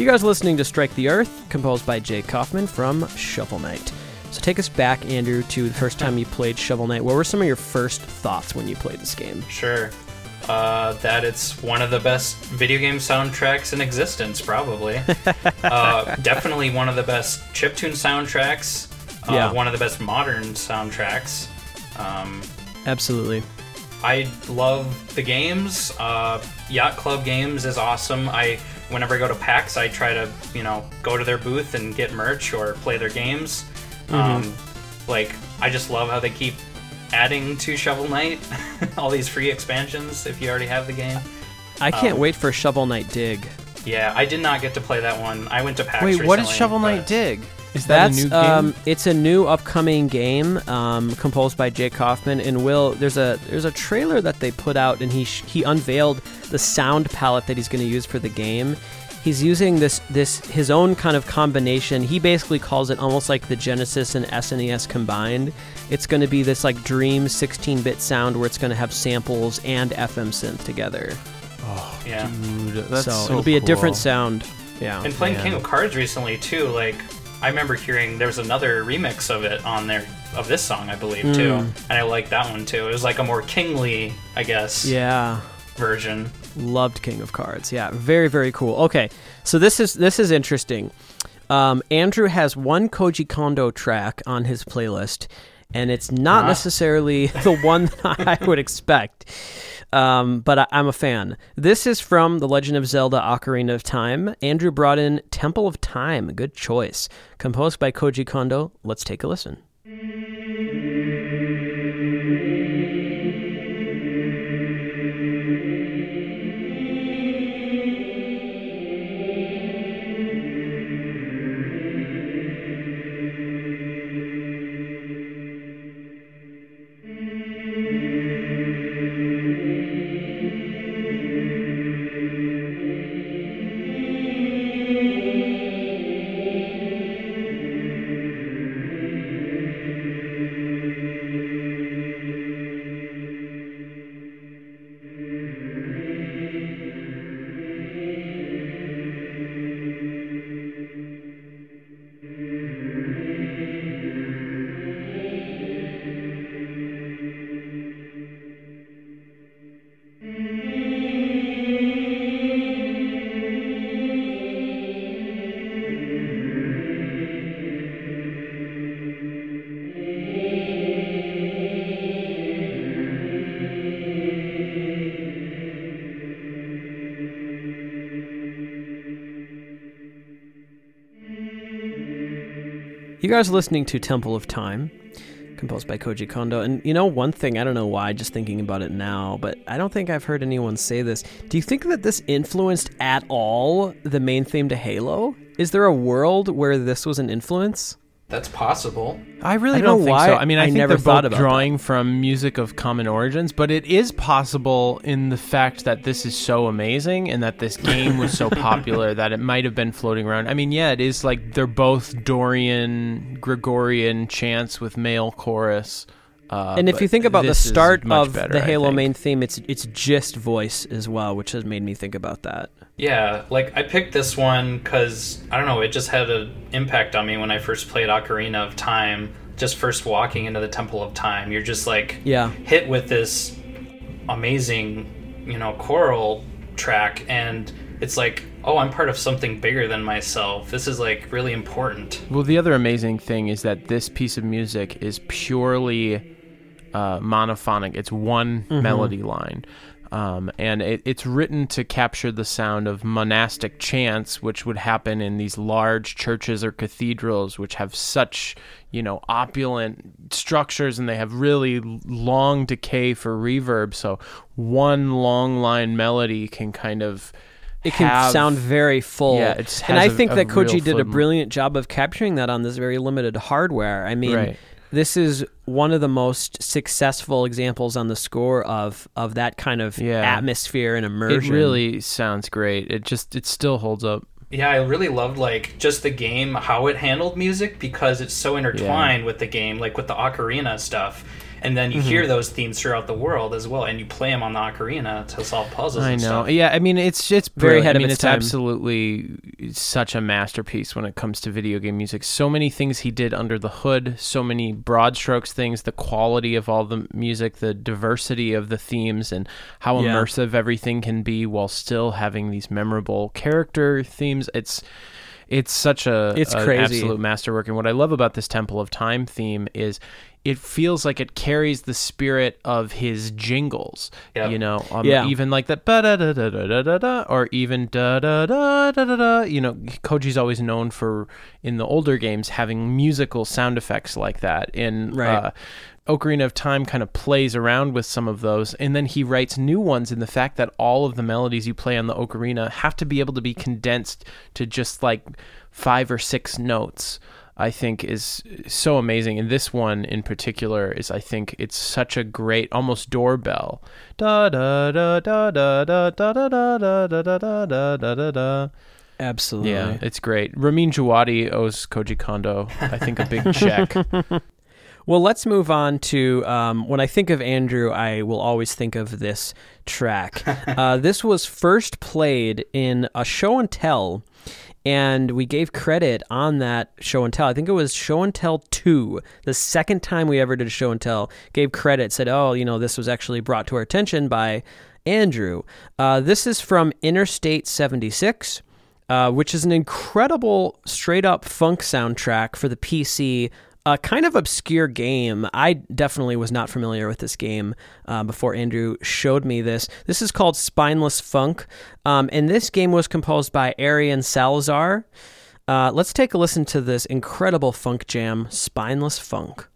You guys are listening to Strike the Earth, composed by Jake Kaufman from Shovel Knight. So take us back, Andrew, to the first time you played Shovel Knight. What were some of your first thoughts when you played this game? Sure. Uh, that it's one of the best video game soundtracks in existence, probably. uh, definitely one of the best chiptune soundtracks. Uh, Yeah. One of the best modern soundtracks. Um, Absolutely. I love the games. Uh, Yacht Club Games is awesome. I whenever I go to PAX, I try to you know go to their booth and get merch or play their games. Um, like I just love how they keep adding to Shovel Knight, all these free expansions if you already have the game. I can't Um, wait for Shovel Knight Dig. Yeah, I did not get to play that one. I went to PAX. Wait, what is Shovel Knight Dig? Is that That's a new game? um, it's a new upcoming game um, composed by Jake Kaufman and Will. There's a there's a trailer that they put out, and he sh- he unveiled the sound palette that he's going to use for the game. He's using this this his own kind of combination. He basically calls it almost like the Genesis and SNES combined. It's going to be this like dream 16-bit sound where it's going to have samples and FM synth together. Oh, yeah. Dude, that's so, so, it'll be a different sound. Yeah. And playing Man. King of Cards recently too, like I remember hearing there was another remix of it on there of this song, I believe too, Mm. and I liked that one too. It was like a more kingly, I guess, yeah. version. Loved King of Cards. Yeah, very very cool. Okay, so this is this is interesting. Um, Andrew has one Koji Kondo track on his playlist, and it's not Ah. necessarily the one that I would expect. Um, but I, I'm a fan. This is from The Legend of Zelda: Ocarina of Time. Andrew brought in Temple of Time. Good choice. Composed by Koji Kondo. Let's take a listen. You guys are listening to Temple of Time, composed by Koji Kondo. And you know, one thing, I don't know why, just thinking about it now, but I don't think I've heard anyone say this. Do you think that this influenced at all the main theme to Halo? Is there a world where this was an influence? That's possible. I really I don't don't, know think why so. I mean, I, I think never they're thought both about drawing from music of common origins, but it is possible in the fact that this is so amazing and that this game was so popular that it might have been floating around. I mean, yeah, it is like they're both Dorian, Gregorian chants with male chorus. Uh, and if you think about the start of better, the Halo main theme, it's it's just voice as well, which has made me think about that. Yeah, like I picked this one because I don't know, it just had an impact on me when I first played Ocarina of Time. Just first walking into the Temple of Time, you're just like Yeah. hit with this amazing, you know, choral track, and it's like, oh, I'm part of something bigger than myself. This is like really important. Well, the other amazing thing is that this piece of music is purely uh, monophonic. It's one melody line. Um, and it, it's written to capture the sound of monastic chants, which would happen in these large churches or cathedrals, which have such, you know, opulent structures and they have really long decay for reverb. So one long line melody can kind of. It can have- sound very full. Yeah, and I a- think a that Koji did a brilliant job of capturing that on this very limited hardware. I mean, Right. This is one of the most successful examples on the score of of that kind of Yeah. atmosphere and immersion. It really sounds great. It just it still holds up. Yeah, I really loved like just the game, how it handled music because it's so intertwined with the game, like with the ocarina stuff. And then you Mm-hmm. hear those themes throughout the world as well, and you play them on the ocarina to solve puzzles. I and know. Stuff. Yeah, I mean it's it's Very brilliant. ahead I of mean its it's time. absolutely such a masterpiece when it comes to video game music. So many things he did under the hood, so many broad strokes things, the quality of all the music, the diversity of the themes and how Yeah. immersive everything can be while still having these memorable character themes. It's it's such a It's a crazy. absolute masterwork. And what I love about this Temple of Time theme is it feels like it carries the spirit of his jingles. Yep. You know, um, Yeah. even like that ba da da da da da da da, or even da da da da da da. You know, Koji's always known for in the older games having musical sound effects like that. In Right. uh, Ocarina of Time kind of plays around with some of those, and then he writes new ones. In the fact that all of the melodies you play on the ocarina have to be able to be condensed to just like five or six notes. I think is so amazing, and this one in particular is I think it's such a great, almost doorbell. Da da da da da da da da da da da da da da da da da. Absolutely. Yeah, it's great. Ramin Djawadi owes Koji Kondo, I think, a big check. Well, let's move on to um, when I think of Andrew, I will always think of this track. uh, this was first played in a show and tell, and we gave credit on that show and tell. I think it was show and tell two, the second time we ever did a show and tell. Gave credit, said, "Oh, you know, this was actually brought to our attention by Andrew." Uh, this is from Interstate seventy six uh, which is an incredible straight up funk soundtrack for the PC. A kind of obscure game. I definitely was not familiar with this game uh, before Andrew showed me this. This is called Spineless Funk, um, and this game was composed by Arion Salazar. Uh, let's take a listen to this incredible funk jam, Spineless Funk.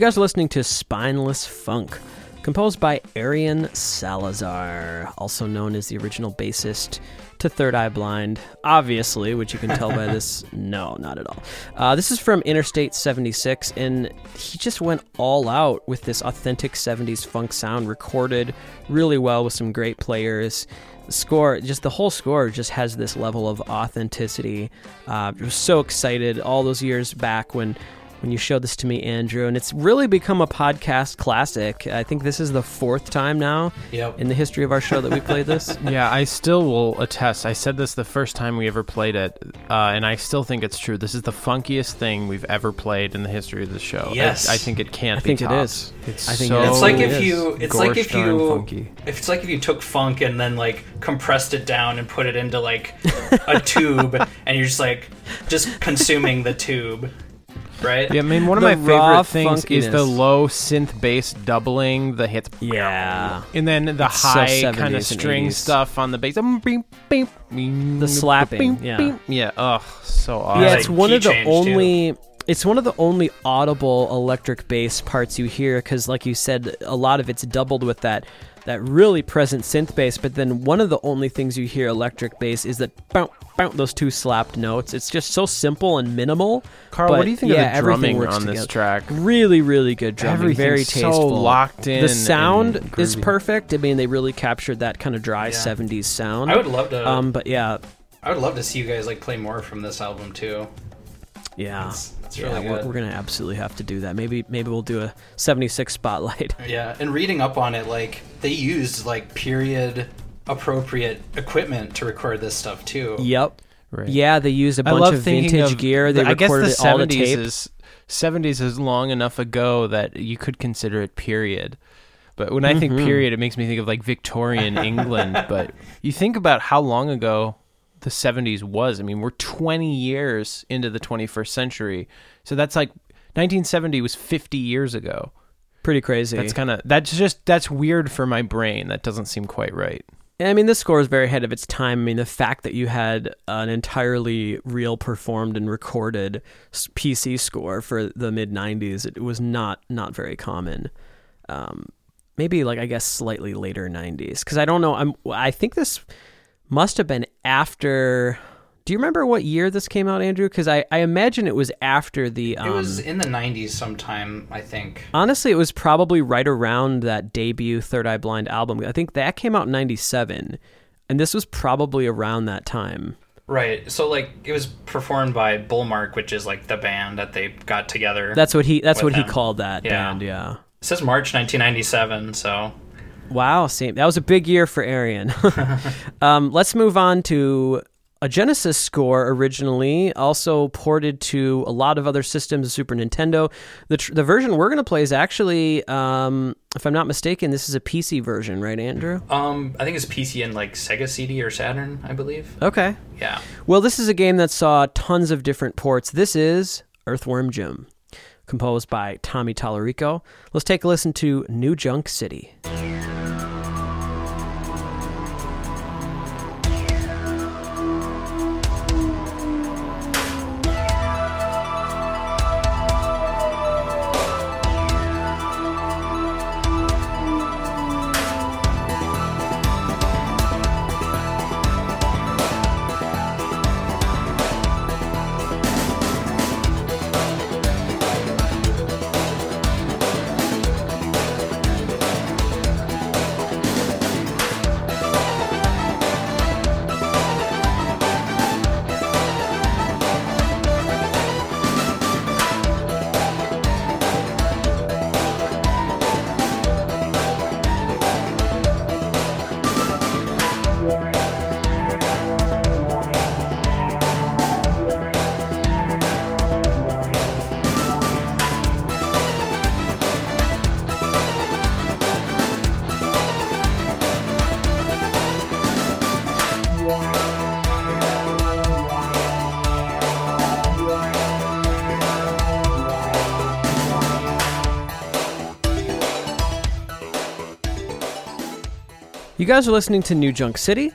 Guys are listening to Spineless Funk, composed by Arion Salazar, also known as the original bassist to Third Eye Blind. Obviously, which you can tell by this. No, not at all. Uh, this is from Interstate 76, and he just went all out with this authentic 70s funk sound, recorded really well with some great players. The score, just the whole score, just has this level of authenticity. Uh, I was so excited all those years back when when you showed this to me, Andrew, and it's really become a podcast classic. I think this is the fourth time now Yep. in the history of our show that we played this. yeah, I still will attest. I said this the first time we ever played it, uh, and I still think it's true. This is the funkiest thing we've ever played in the history of the show. I- Yes. I, think it can't I think be it topped. is. It's I think so It's like if you, it's like if you, funky. if it's like if you took funk and then like compressed it down and put it into like a tube, and you're just like just consuming the tube, right? Yeah, I mean, one of The my favorite things is the low synth bass doubling the hits. Yeah. And then the It's high 70s kind of string 80s. stuff on the bass. Beep, beep, beep, The slapping, beep, yeah. Yeah, ugh, so awesome. Yeah, like it's one of the change, too. only. It's one of the only audible electric bass parts you hear because, like you said, a lot of it's doubled with that that really present synth bass. But then one of the only things you hear electric bass is that bounce, bounce, those two slapped notes. It's just so simple and minimal. Carl, what do you think yeah, of the everything drumming works on this track? Really, really good drumming. Everything's very so tasteful. locked in The sound is perfect. I mean, they really captured that kind of dry Yeah. '70s sound. I would love to. Um, but yeah, I would love to see you guys like play more from this album too. yeah. It's, It's yeah, really we're, we're gonna absolutely have to do that. Maybe maybe we'll do a 76 spotlight. Yeah, and reading up on it, like they used like period appropriate equipment to record this stuff too. yep. Right. Yeah, they used a bunch love of thinking vintage of gear. They the- I guess recorded the all the 70s tape. is 70s is long enough ago that you could consider it period. But when I think Mhm. period, it makes me think of like Victorian England. But you think about how long ago the 70s was. I mean, we're 20 years into the 21st century. So that's like 1970 was 50 years ago. Pretty crazy. That's kind of that's just that's weird for my brain. That doesn't seem quite right. I mean, this score is very ahead of its time. I mean, the fact that you had an entirely real performed and recorded PC score for the mid '90s, it was not not very common. Um, maybe like I guess slightly later '90s, because I don't know. I'm I think this must have been after. Do you remember what year this came out, Andrew? Because I, I imagine it was after the. Um, It was in the '90s sometime, I think. Honestly, it was probably right around that debut Third Eye Blind album. I think that came out in 97, and this was probably around that time. Right. So like it was performed by Bullmark, which is like the band that they got together. That's what he that's what he called that Yeah. band, yeah. it says March 1997. So Wow, same. That was a big year for Arion. um, let's move on to a Genesis score originally, also ported to a lot of other systems, Super Nintendo. The, tr- the version we're going to play is actually, um, if I'm not mistaken, this is a PC version, right, Andrew? um, I think it's PC and like Sega CD or Saturn, I believe. Okay. Yeah. Well, this is a game that saw tons of different ports. This is Earthworm Jim, composed by Tommy Tallarico. Let's take a listen to New Junk City. Guys are listening to New Junk City,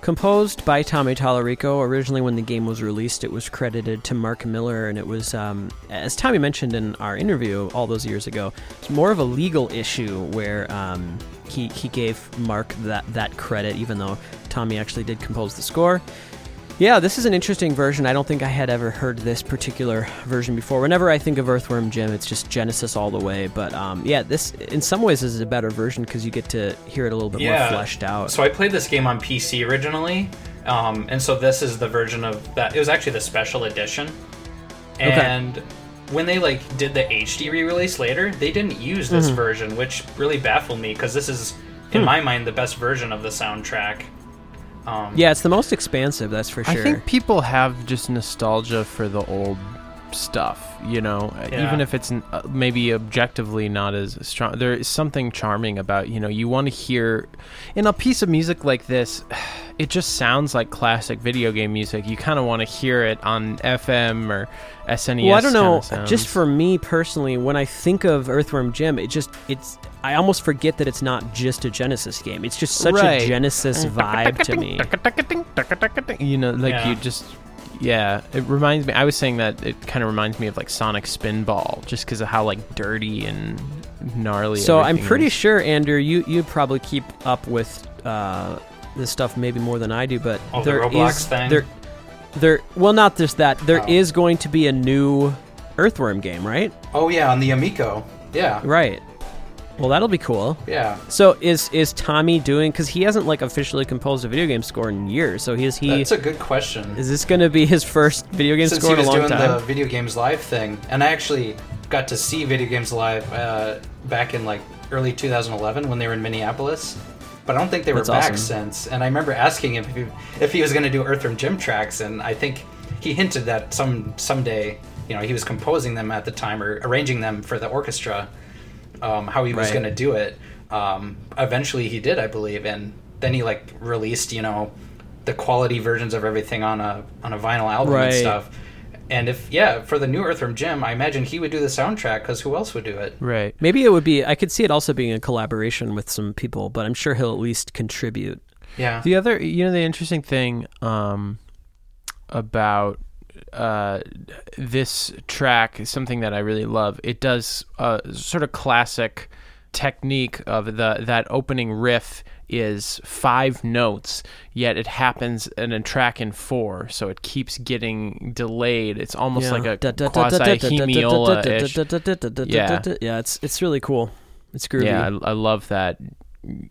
composed by Tommy Tallarico. Originally, when the game was released, it was credited to Mark Miller, and it was, um, as Tommy mentioned in our interview all those years ago, it's more of a legal issue where um, he he gave Mark that that credit, even though Tommy actually did compose the score. Yeah, this is an interesting version. I don't think I had ever heard this particular version before. Whenever I think of Earthworm Jim, it's just Genesis all the way. But um, yeah, this in some ways is a better version because you get to hear it a little bit more fleshed out. So I played this game on PC originally, um, and so this is the version of that. It was actually the special edition, and when they like did the HD re-release later, they didn't use this Mm-hmm. version, which really baffled me because this is, in Hmm. my mind, the best version of the soundtrack. Um, yeah, it's the most expansive, that's for sure. I think people have just nostalgia for the old stuff, you know, Yeah. even if it's uh, maybe objectively not as strong. There is something charming about, you know, you want to hear in a piece of music like this, it just sounds like classic video game music. You kind of want to hear it on FM or SNES. well, I don't know. Just for me personally, when I think of Earthworm Jim, it just it's I almost forget that it's not just a Genesis game. It's just such Right. a Genesis vibe to me. You know, like Yeah. you just. Yeah, it reminds me. I was saying that it kind of reminds me of like Sonic Spinball, just because of how like dirty and gnarly. It's So I'm pretty is. sure, Andrew, you you probably keep up with uh, this stuff maybe more than I do, but Oh, the there Roblox is- thing? there there well not just that There is Oh. going to be a new Earthworm game, right? Oh yeah, on the Amico. Yeah. Right. Well, that'll be cool. Yeah. So is is Tommy doing? Because he hasn't like officially composed a video game score in years. So is he? That's a good question. is this going to be his first video game Since score he in a was doing the video games live thing, and I actually got to see video games live uh, back in like early 2011 when they were in Minneapolis. But I don't think they were That's back awesome. since. And I remember asking him if he, if he was going to do Earthworm Jim tracks, and I think he hinted that some someday, you know, he was composing them at the time or arranging them for the orchestra. Um, how he was Right. going to do it. Um, eventually, he did, I believe, and then he like released, you know, the quality versions of everything on a on a vinyl album Right. and stuff. And if yeah, for the new Earthworm Jim, I imagine he would do the soundtrack because who else would do it? Right. Maybe it would be. I could see it also being a collaboration with some people, but I'm sure he'll at least contribute. Yeah, The other, you know, the interesting thing um, about uh, this track is something that I really love. It does a sort of classic technique of the that opening riff is five notes, yet it happens in a track in four, so it keeps getting delayed. It's almost like a quasi hemiola-ish. Yeah. yeah, it's it's really cool. It's groovy. Yeah, I, I love that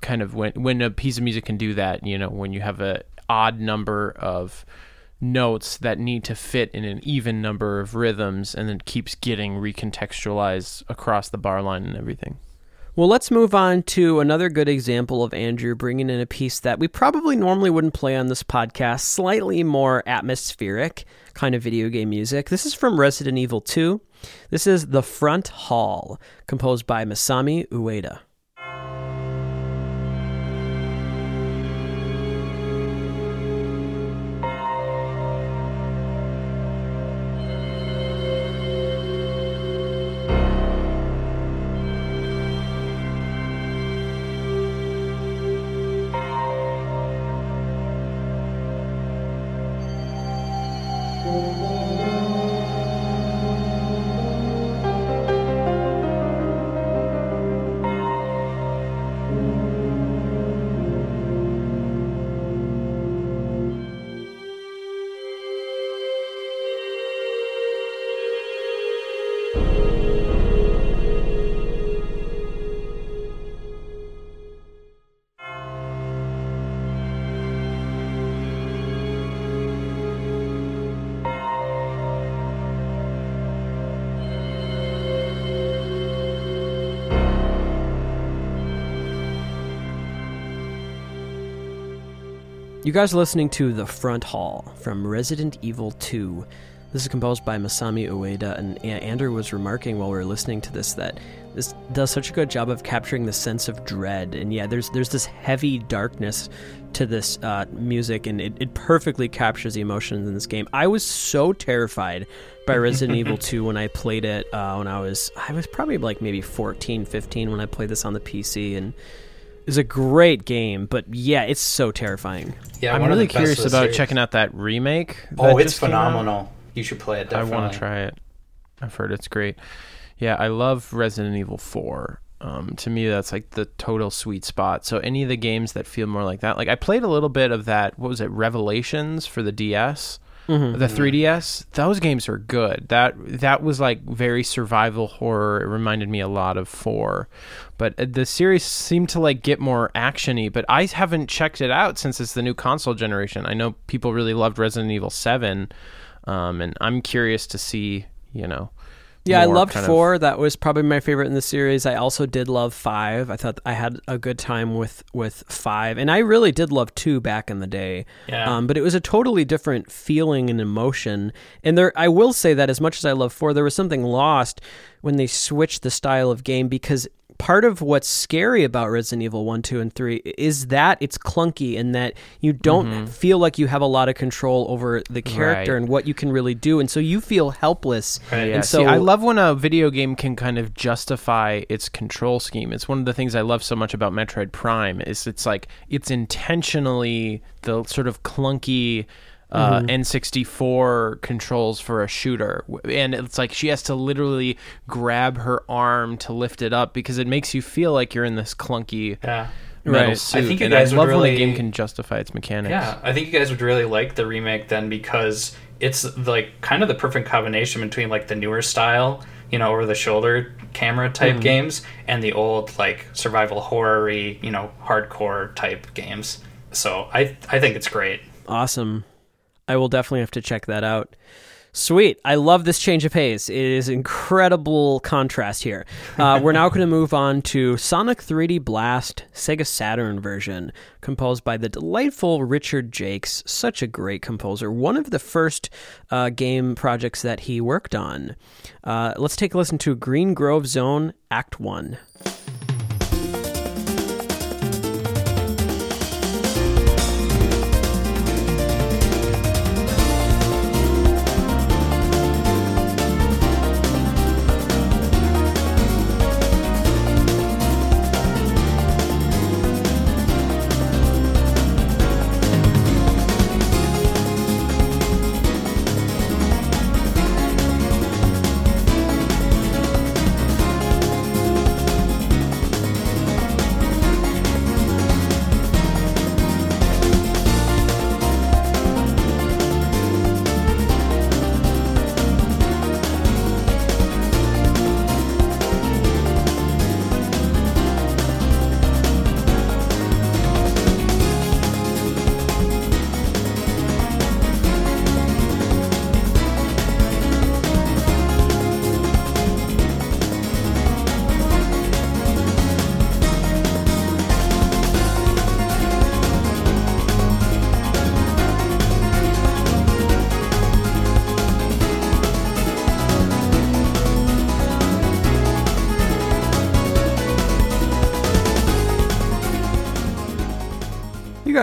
kind of when when a piece of music can do that. You know, when you have a odd number of notes that need to fit in an even number of rhythms, and then keeps getting recontextualized across the bar line and everything. Well, let's move on to another good example of Andrew bringing in a piece that we probably normally wouldn't play on this podcast, slightly more atmospheric kind of video game music. This is from Resident Evil 2. This is The Front Hall, composed by Masami Ueda. You guys are listening to The Front Hall from Resident Evil 2. This is composed by Masami Ueda, and Andrew was remarking while we were listening to this that this does such a good job of capturing the sense of dread. And yeah, there's there's this heavy darkness to this uh, music, and it, it perfectly captures the emotions in this game. I was so terrified by Resident Evil 2 when I played it uh, when I was I was probably like maybe 14, 15 when I played this on the PC, and it was a great game. But yeah, it's so terrifying. yeah. I'm really curious about series. checking out that remake. Oh, that it's just came out. phenomenal. You should play it. I want to try it. I've heard it's great. Yeah, I love Resident Evil 4. Um, to me, that's like the total sweet spot. So any of the games that feel more like that, like I played a little bit of that. What was it, Revelations for the DS, Mm-hmm. the 3DS? Those games are good. That that was like very survival horror. It reminded me a lot of Four, but uh, the series seemed to like get more actiony. But I haven't checked it out since it's the new console generation. I know people really loved Resident Evil 7, um, and I'm curious to see, you know. Yeah, I loved kind of- four. That was probably my favorite in the series. I also did love five. I thought I had a good time with with five, and I really did love two back in the day. Yeah. Um, but it was a totally different feeling and emotion. And there, I will say that as much as I love four, there was something lost when they switched the style of game because part of what's scary about Resident Evil 1, 2, and 3 is that it's clunky and that you don't mm-hmm. feel like you have a lot of control over the character Right. and what you can really do. And so you feel helpless. Right. Yeah, And see, so I love when a video game can kind of justify its control scheme. It's one of the things I love so much about Metroid Prime is it's like it's intentionally the sort of clunky uh, N64 controls for a shooter, and it's like she has to literally grab her arm to lift it up because it makes you feel like you're in this clunky Yeah. metal Right. suit. I think you and guys I would love when a really- game can justify its mechanics. Yeah, I think you guys would really like the remake then because it's like kind of the perfect combination between like the newer style you know, over the shoulder camera type games, and the old like survival horror you know, hardcore type games. So I I think it's great. Awesome. I will definitely have to check that out. Sweet. I love this change of pace. It is incredible contrast here. Uh, we're now going to move on to Sonic 3D Blast Sega Saturn version, composed by the delightful Richard Jakes. Such a great composer. One of the first uh, game projects that he worked on. Uh, let's take a listen to Green Grove Zone Act 1.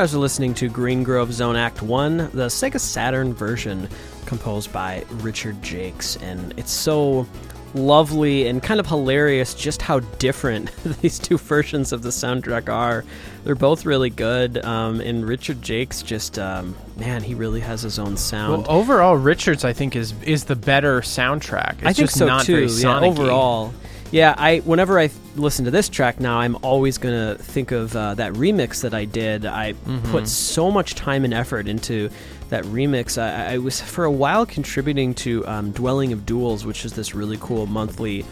Guys are listening to Green Grove Zone Act 1, the Sega Saturn version composed by Richard Jakes. And it's so lovely and kind of hilarious just how different these two versions of the soundtrack are. They're both really good. Um, and Richard Jakes just, um, man, he really has his own sound. Well, overall, Richards I think is is the better soundtrack. It's I think just so not too. very Yeah, overall. Yeah, I whenever I listen to this track now, I'm always gonna think of uh, that remix that I did. I Mm-hmm. put so much time and effort into that remix. I, I was for a while contributing to um, Dwelling of Duels, which is this really cool monthly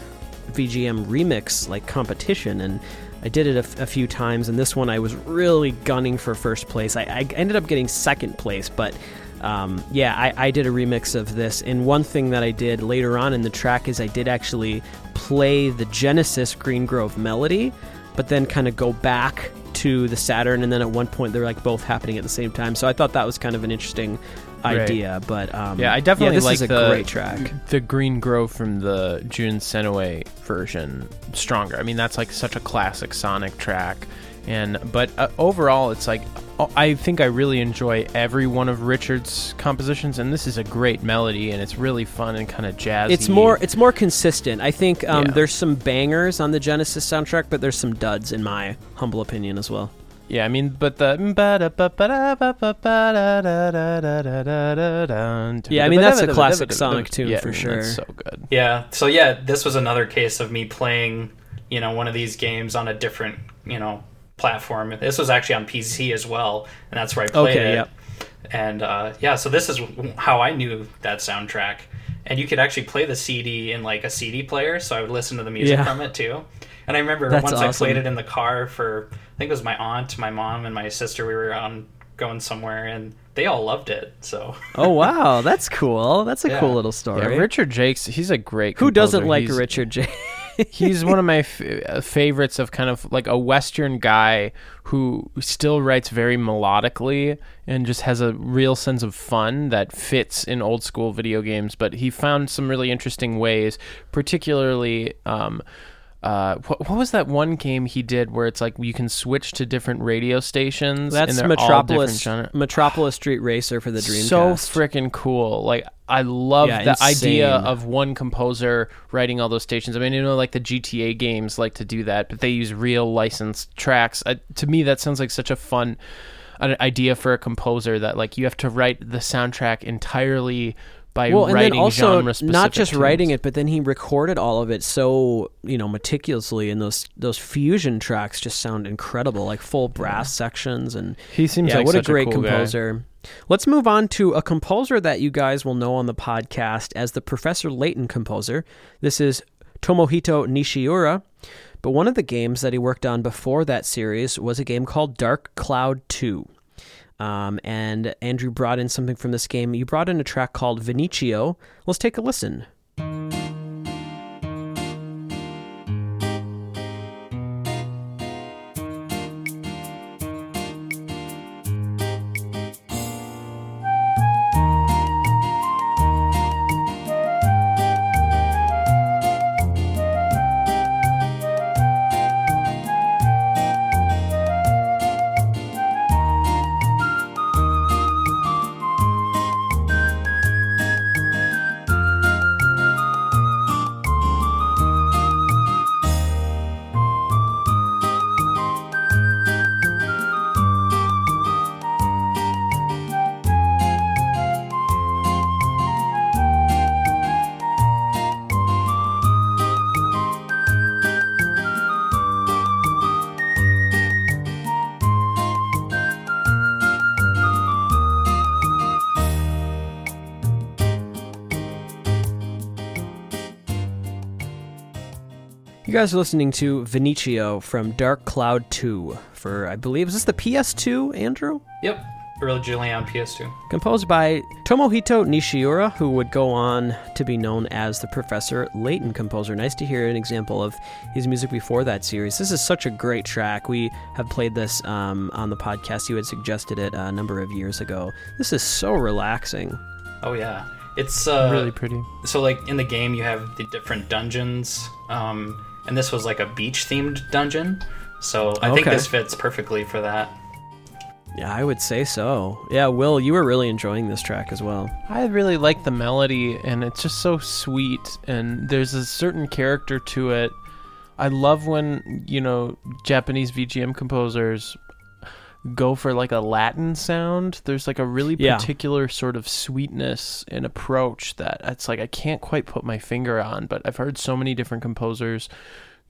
VGM remix like competition, and I did it a, f- a few times. And this one, I was really gunning for first place. I, I ended up getting second place, but um, yeah, I, I did a remix of this. And one thing that I did later on in the track is I did actually play the Genesis Green Grove melody, but then kind of go back to the Saturn. And then at one point, they're like both happening at the same time. So I thought that was kind of an interesting Right. idea. But um, Yeah, I definitely this like is a the great track. the Green Grove from the Jun Senoue version stronger. I mean, that's like such a classic Sonic track. And but uh, overall, it's like oh, I think I really enjoy every one of Richard's compositions, and this is a great melody, and it's really fun and kind of jazzy. It's more it's more consistent. I think um, Yeah. there's some bangers on the Genesis soundtrack, but there's some duds in my humble opinion as well. Yeah, I mean, but the yeah, Yeah, I mean, that's a classic Sonic tune for sure. That's so good. Yeah. So yeah, this was another case of me playing, you know, one of these games on a different, you know, platform. This was actually on PC as well, and that's where I played Okay, it. yep. And uh, yeah, so this is how I knew that soundtrack. And you could actually play the CD in like a CD player, so I would listen to the music Yeah. from it too. And I remember That's once I played it in the car for, I think it was my aunt, my mom, and my sister. We were on going somewhere, and they all loved it. So Oh wow, that's cool. That's a Yeah. cool little Yeah, story. Richard Jakes, he's a great. Who doesn't like He's- Richard J? He's one of my f- uh, favorites of kind of like a western guy who still writes very melodically and just has a real sense of fun that fits in old school video games but he found some really interesting ways particularly um uh, what, what was that one game he did where it's like you can switch to different radio stations That's Metropolis Metropolis Street Racer for the Dreamcast. so freaking cool. Like I love Yeah, the idea of one composer writing all those stations. I mean, you know, like the GTA games like to do that, but they use real licensed tracks. Uh, to me, that sounds like such a fun an idea for a composer that like you have to write the soundtrack entirely by well, and writing then also genre specific not just writing it, but then he recorded all of it so you know meticulously, and those those fusion tracks just sound incredible, like full brass sections and He seems yeah, like what a such a great cool guy. composer. Let's move on to a composer that you guys will know on the podcast as the Professor Layton composer. This is Tomohito Nishiura. But one of the games that he worked on before that series was a game called Dark Cloud 2. Um, and Andrew brought in something from this game. You brought in a track called Veniccio. Let's take a listen. Guys are listening to Veniccio from Dark Cloud 2 for, I believe, is this the PS2, Andrew? Yep. Originally on PS2. Composed by Tomohito Nishiura, who would go on to be known as the Professor Layton composer. Nice to hear an example of his music before that series. This is such a great track. We have played this um, on the podcast. You had suggested it a number of years ago. This is so relaxing. Oh yeah. It's uh, really pretty. so like in the game you have the different dungeons um, and this was like a beach themed dungeon so i think this fits perfectly for that Yeah, I would say so. Yeah, Will, you were really enjoying this track as well. I really like the melody, and it's just so sweet, and there's a certain character to it. I love when, you know, Japanese VGM composers go for like a Latin sound. There's like a really Yeah. particular sort of sweetness and approach that it's like I can't quite put my finger on, but I've heard so many different composers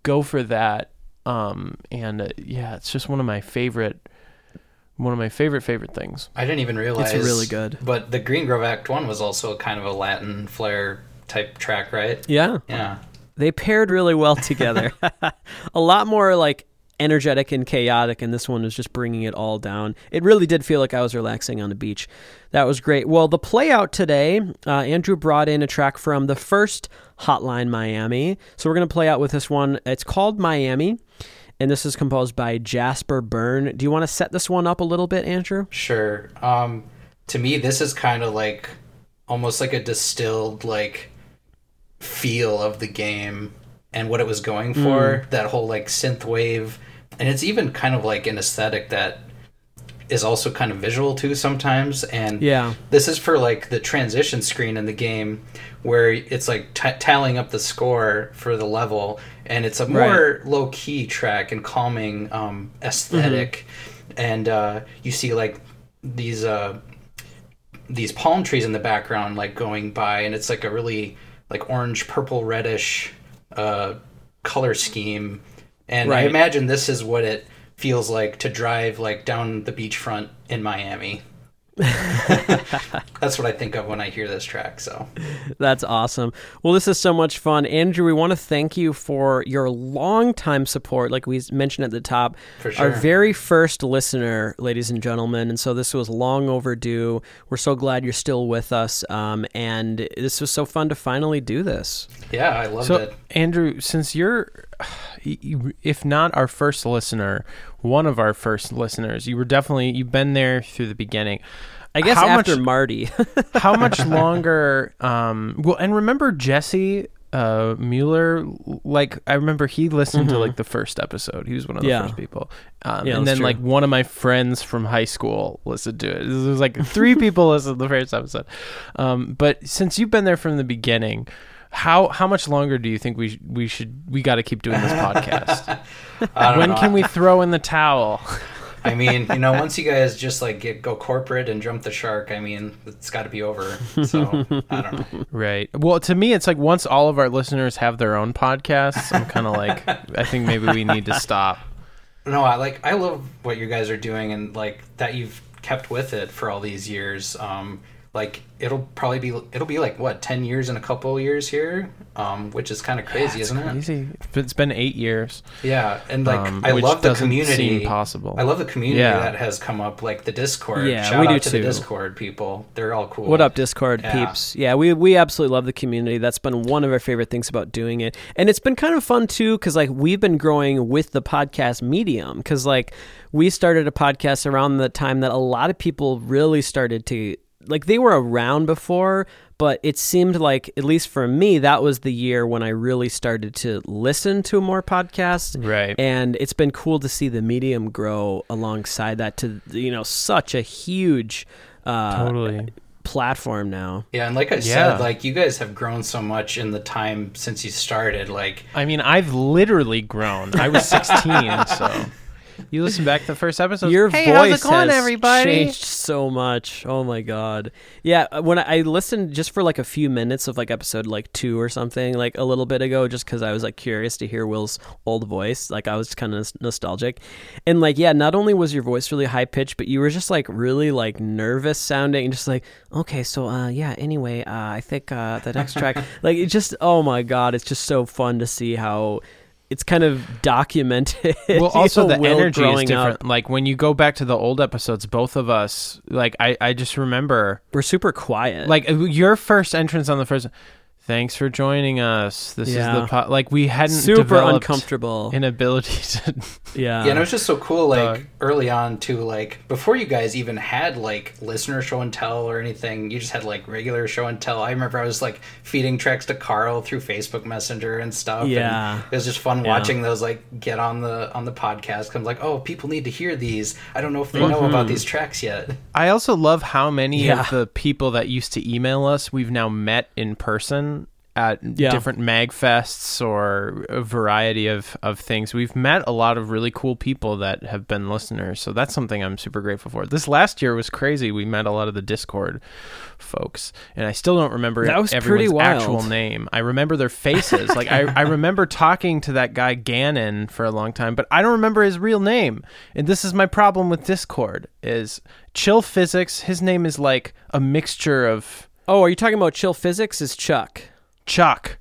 go for that. Um, and uh, yeah, it's just one of my favorite, one of my favorite favorite things. i didn't even realize it's really good. but the green grove act 1 was also kind of a latin flair type track right Yeah, yeah they paired really well together. a lot more like energetic and chaotic, and this one was just bringing it all down. It really did feel like I was relaxing on the beach. That was great. Well, the play out today, uh, Andrew brought in a track from the first Hotline Miami. So we're going to play out with this one. It's called Miami, and this is composed by Jasper Byrne. Do you want to set this one up a little bit, Andrew? Sure. Um, to me, this is kind of like almost like a distilled like feel of the game and what it was going for. That whole like synth wave, and it's even kind of like an aesthetic that is also kind of visual too sometimes. And Yeah. this is for like the transition screen in the game where it's like t- tallying up the score for the level and it's a more low key track and calming um, esthetic and uh, you see like these uh, these palm trees in the background like going by and it's like a really like orange purple reddish uh, color scheme and i imagine this is what it feels like to drive like down the beachfront in miami that's what i think of when i hear this track so That's awesome. Well, this is so much fun. Andrew, we want to thank you for your longtime support, like we mentioned at the top. For Our very first listener, ladies and gentlemen. And so this was long overdue. We're so glad you're still with us. Um, and this was so fun to finally do this. yeah i loved So, it Andrew, since you're, you- if not our first listener, one of our first listeners, you were definitely you've been there through the beginning. I guess How after much- Marty. How much longer? Um, well, and remember Jesse uh, Mueller? Like I remember he listened to like the first episode. He was one of the Mm-hmm. Yeah. first people. Um, Yeah, and then true. like one of my friends from high school listened to it. It was like three people listened to the first episode. Um, but since you've been there from the beginning. How how much longer do you think we sh- we should we got to keep doing this podcast? When know. can we throw in the towel? I mean, you know, once you guys just like get go corporate and jump the shark, I mean, it's got to be over. So I don't know. Right. Well, to me, it's like once all of our listeners have their own podcasts, I'm kind of like, I think maybe we need to stop. No, I like I love what you guys are doing and like that you've kept with it for all these years. Um, like it'll probably be it'll be like what ten years in a couple of years here, um, which is kind of crazy, isn't it? Crazy. It's been eight years. Yeah, and like Um, I love the community. possible. I love the community Yeah. that has come up, like the Discord. Yeah, Shout we do to too. the Discord people. They're all cool. What up, Discord Yeah. peeps? Yeah, we we absolutely love the community. That's been one of our favorite things about doing it, and it's been kind of fun too because like we've been growing with the podcast medium because like we started a podcast around the time that a lot of people really started to like they were around before. But it seemed like, at least for me, that was the year when I really started to listen to more podcasts. Right. And it's been cool to see the medium grow alongside that to, you know, such a huge uh, Totally. platform now. Yeah, and like I Yeah. said, like you guys have grown so much in the time since you started. Like I mean, I've literally grown. I was 16, so you listen back to the first episode. Your hey, voice how's it going, has everybody? changed so much. Oh my god. Yeah, uh, when I I listened just for like a few minutes of like episode like 2 or something like a little bit ago just cuz I was like curious to hear Will's old voice. Like I was kind of nostalgic. And like yeah, not only was your voice really high pitched, but you were just like really like nervous sounding and just like okay, so uh yeah, anyway, uh I think uh the next track like it just oh my god, it's just so fun to see how it's kind of documented. well also the Will energy is growing up. different like when you go back to the old episodes both of us like i i just remember We're super quiet. like uh, your first entrance on the first thanks for joining us this Yeah. is the po-, like we hadn't super uncomfortable. inability to yeah. Yeah, and it was just so cool. Like Uh, early on, too. Like before you guys even had like listener show and tell or anything, you just had like regular show and tell. I remember I was like feeding tracks to Carl through Facebook Messenger and stuff. and Yeah. it was just fun Yeah. watching those like get on the on the podcast. Cause I'm like, oh, people need to hear these. I don't know if they know about these tracks yet. I also love how many Yeah. of the people that used to email us we've now met in person at Yeah. different mag fests or a variety of, of things. We've met a lot of really cool people that have been listeners. So that's something I'm super grateful for. This last year was crazy. We met a lot of the Discord folks. And I still don't remember That was everyone's pretty wild. actual name. I remember their faces. like I, I remember talking to that guy Gannon for a long time, but I don't remember his real name. And this is my problem with Discord is Chill Physics. His name is like a mixture of oh, are you talking about Chill Physics? Is Chuck? Chuck,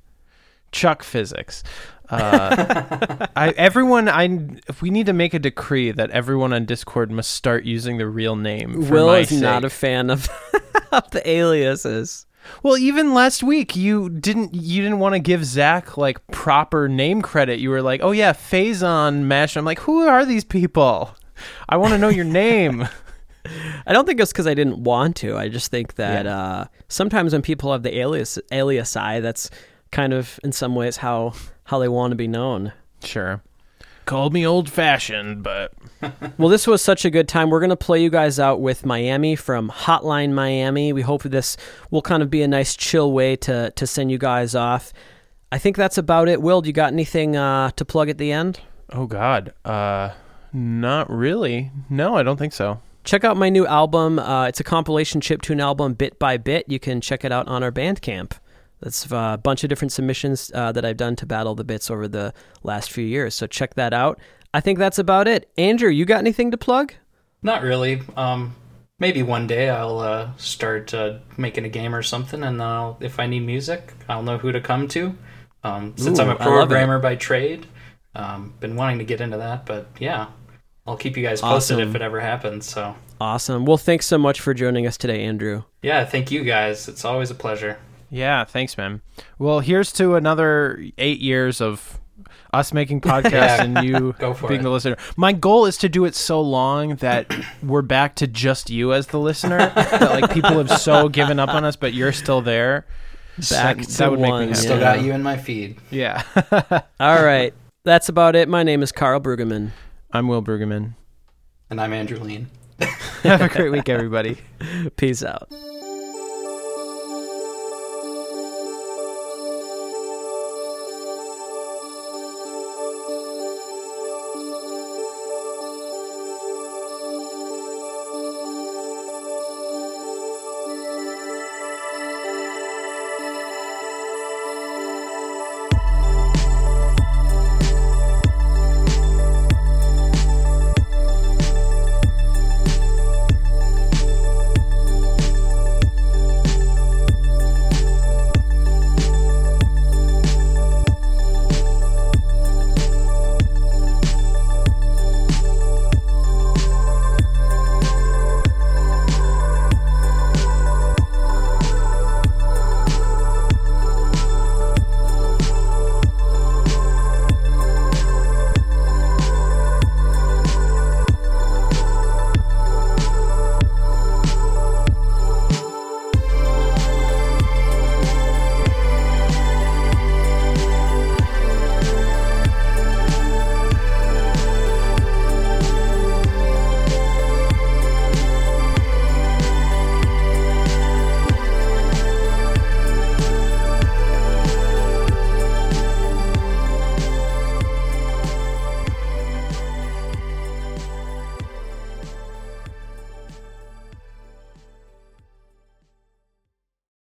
Chuck Physics. Uh, I, everyone, I if we need to make a decree that everyone on Discord must start using the real name. For Will is not a fan of, of the aliases. Well, even last week, you didn't you didn't want to give Zach like proper name credit. You were like, "Oh yeah, Phazon Mash." I'm like, "Who are these people? I want to know your name." I don't think it's because I didn't want to. I just think that uh, sometimes when people have the alias alias I, that's kind of in some ways how how they want to be known. sure. Called me old fashioned, but Well, this was such a good time. We're going to play you guys out with Miami from Hotline Miami. We hope this will kind of be a nice chill way to to send you guys off. I think that's about it. Will, do you got anything uh, to plug at the end? oh god, uh, not really. No, I don't think so. Check out my new album. Uh, it's a compilation chiptune album, bit by bit. You can check it out on our Bandcamp. That's uh, a bunch of different submissions uh, that I've done to Battle the Bits over the last few years. So check that out. I think that's about it. Andrew, you got anything to plug? Not really. Um, maybe one day I'll uh, start uh, making a game or something, and I'll, if I need music, I'll know who to come to. Um, since Ooh, I'm a programmer by trade, um, been wanting to get into that, but yeah, I'll keep you guys posted Awesome. if it ever happens. So Awesome. Well, thanks so much for joining us today, Andrew. yeah, thank you guys. It's always a pleasure. Yeah, thanks, man. Well, here's to another eight years of us making podcasts Yeah, and you go for being it. the listener. My goal is to do it so long that we're back to just you as the listener. that like people have so given up on us, but you're still there. Back That- to that would make me happy. Still got you in my feed. Yeah. All right. That's about it. My name is Carl Brueggemann. I'm Will Brueggemann. And I'm Andrew Lean. Have a great week, everybody. Peace out.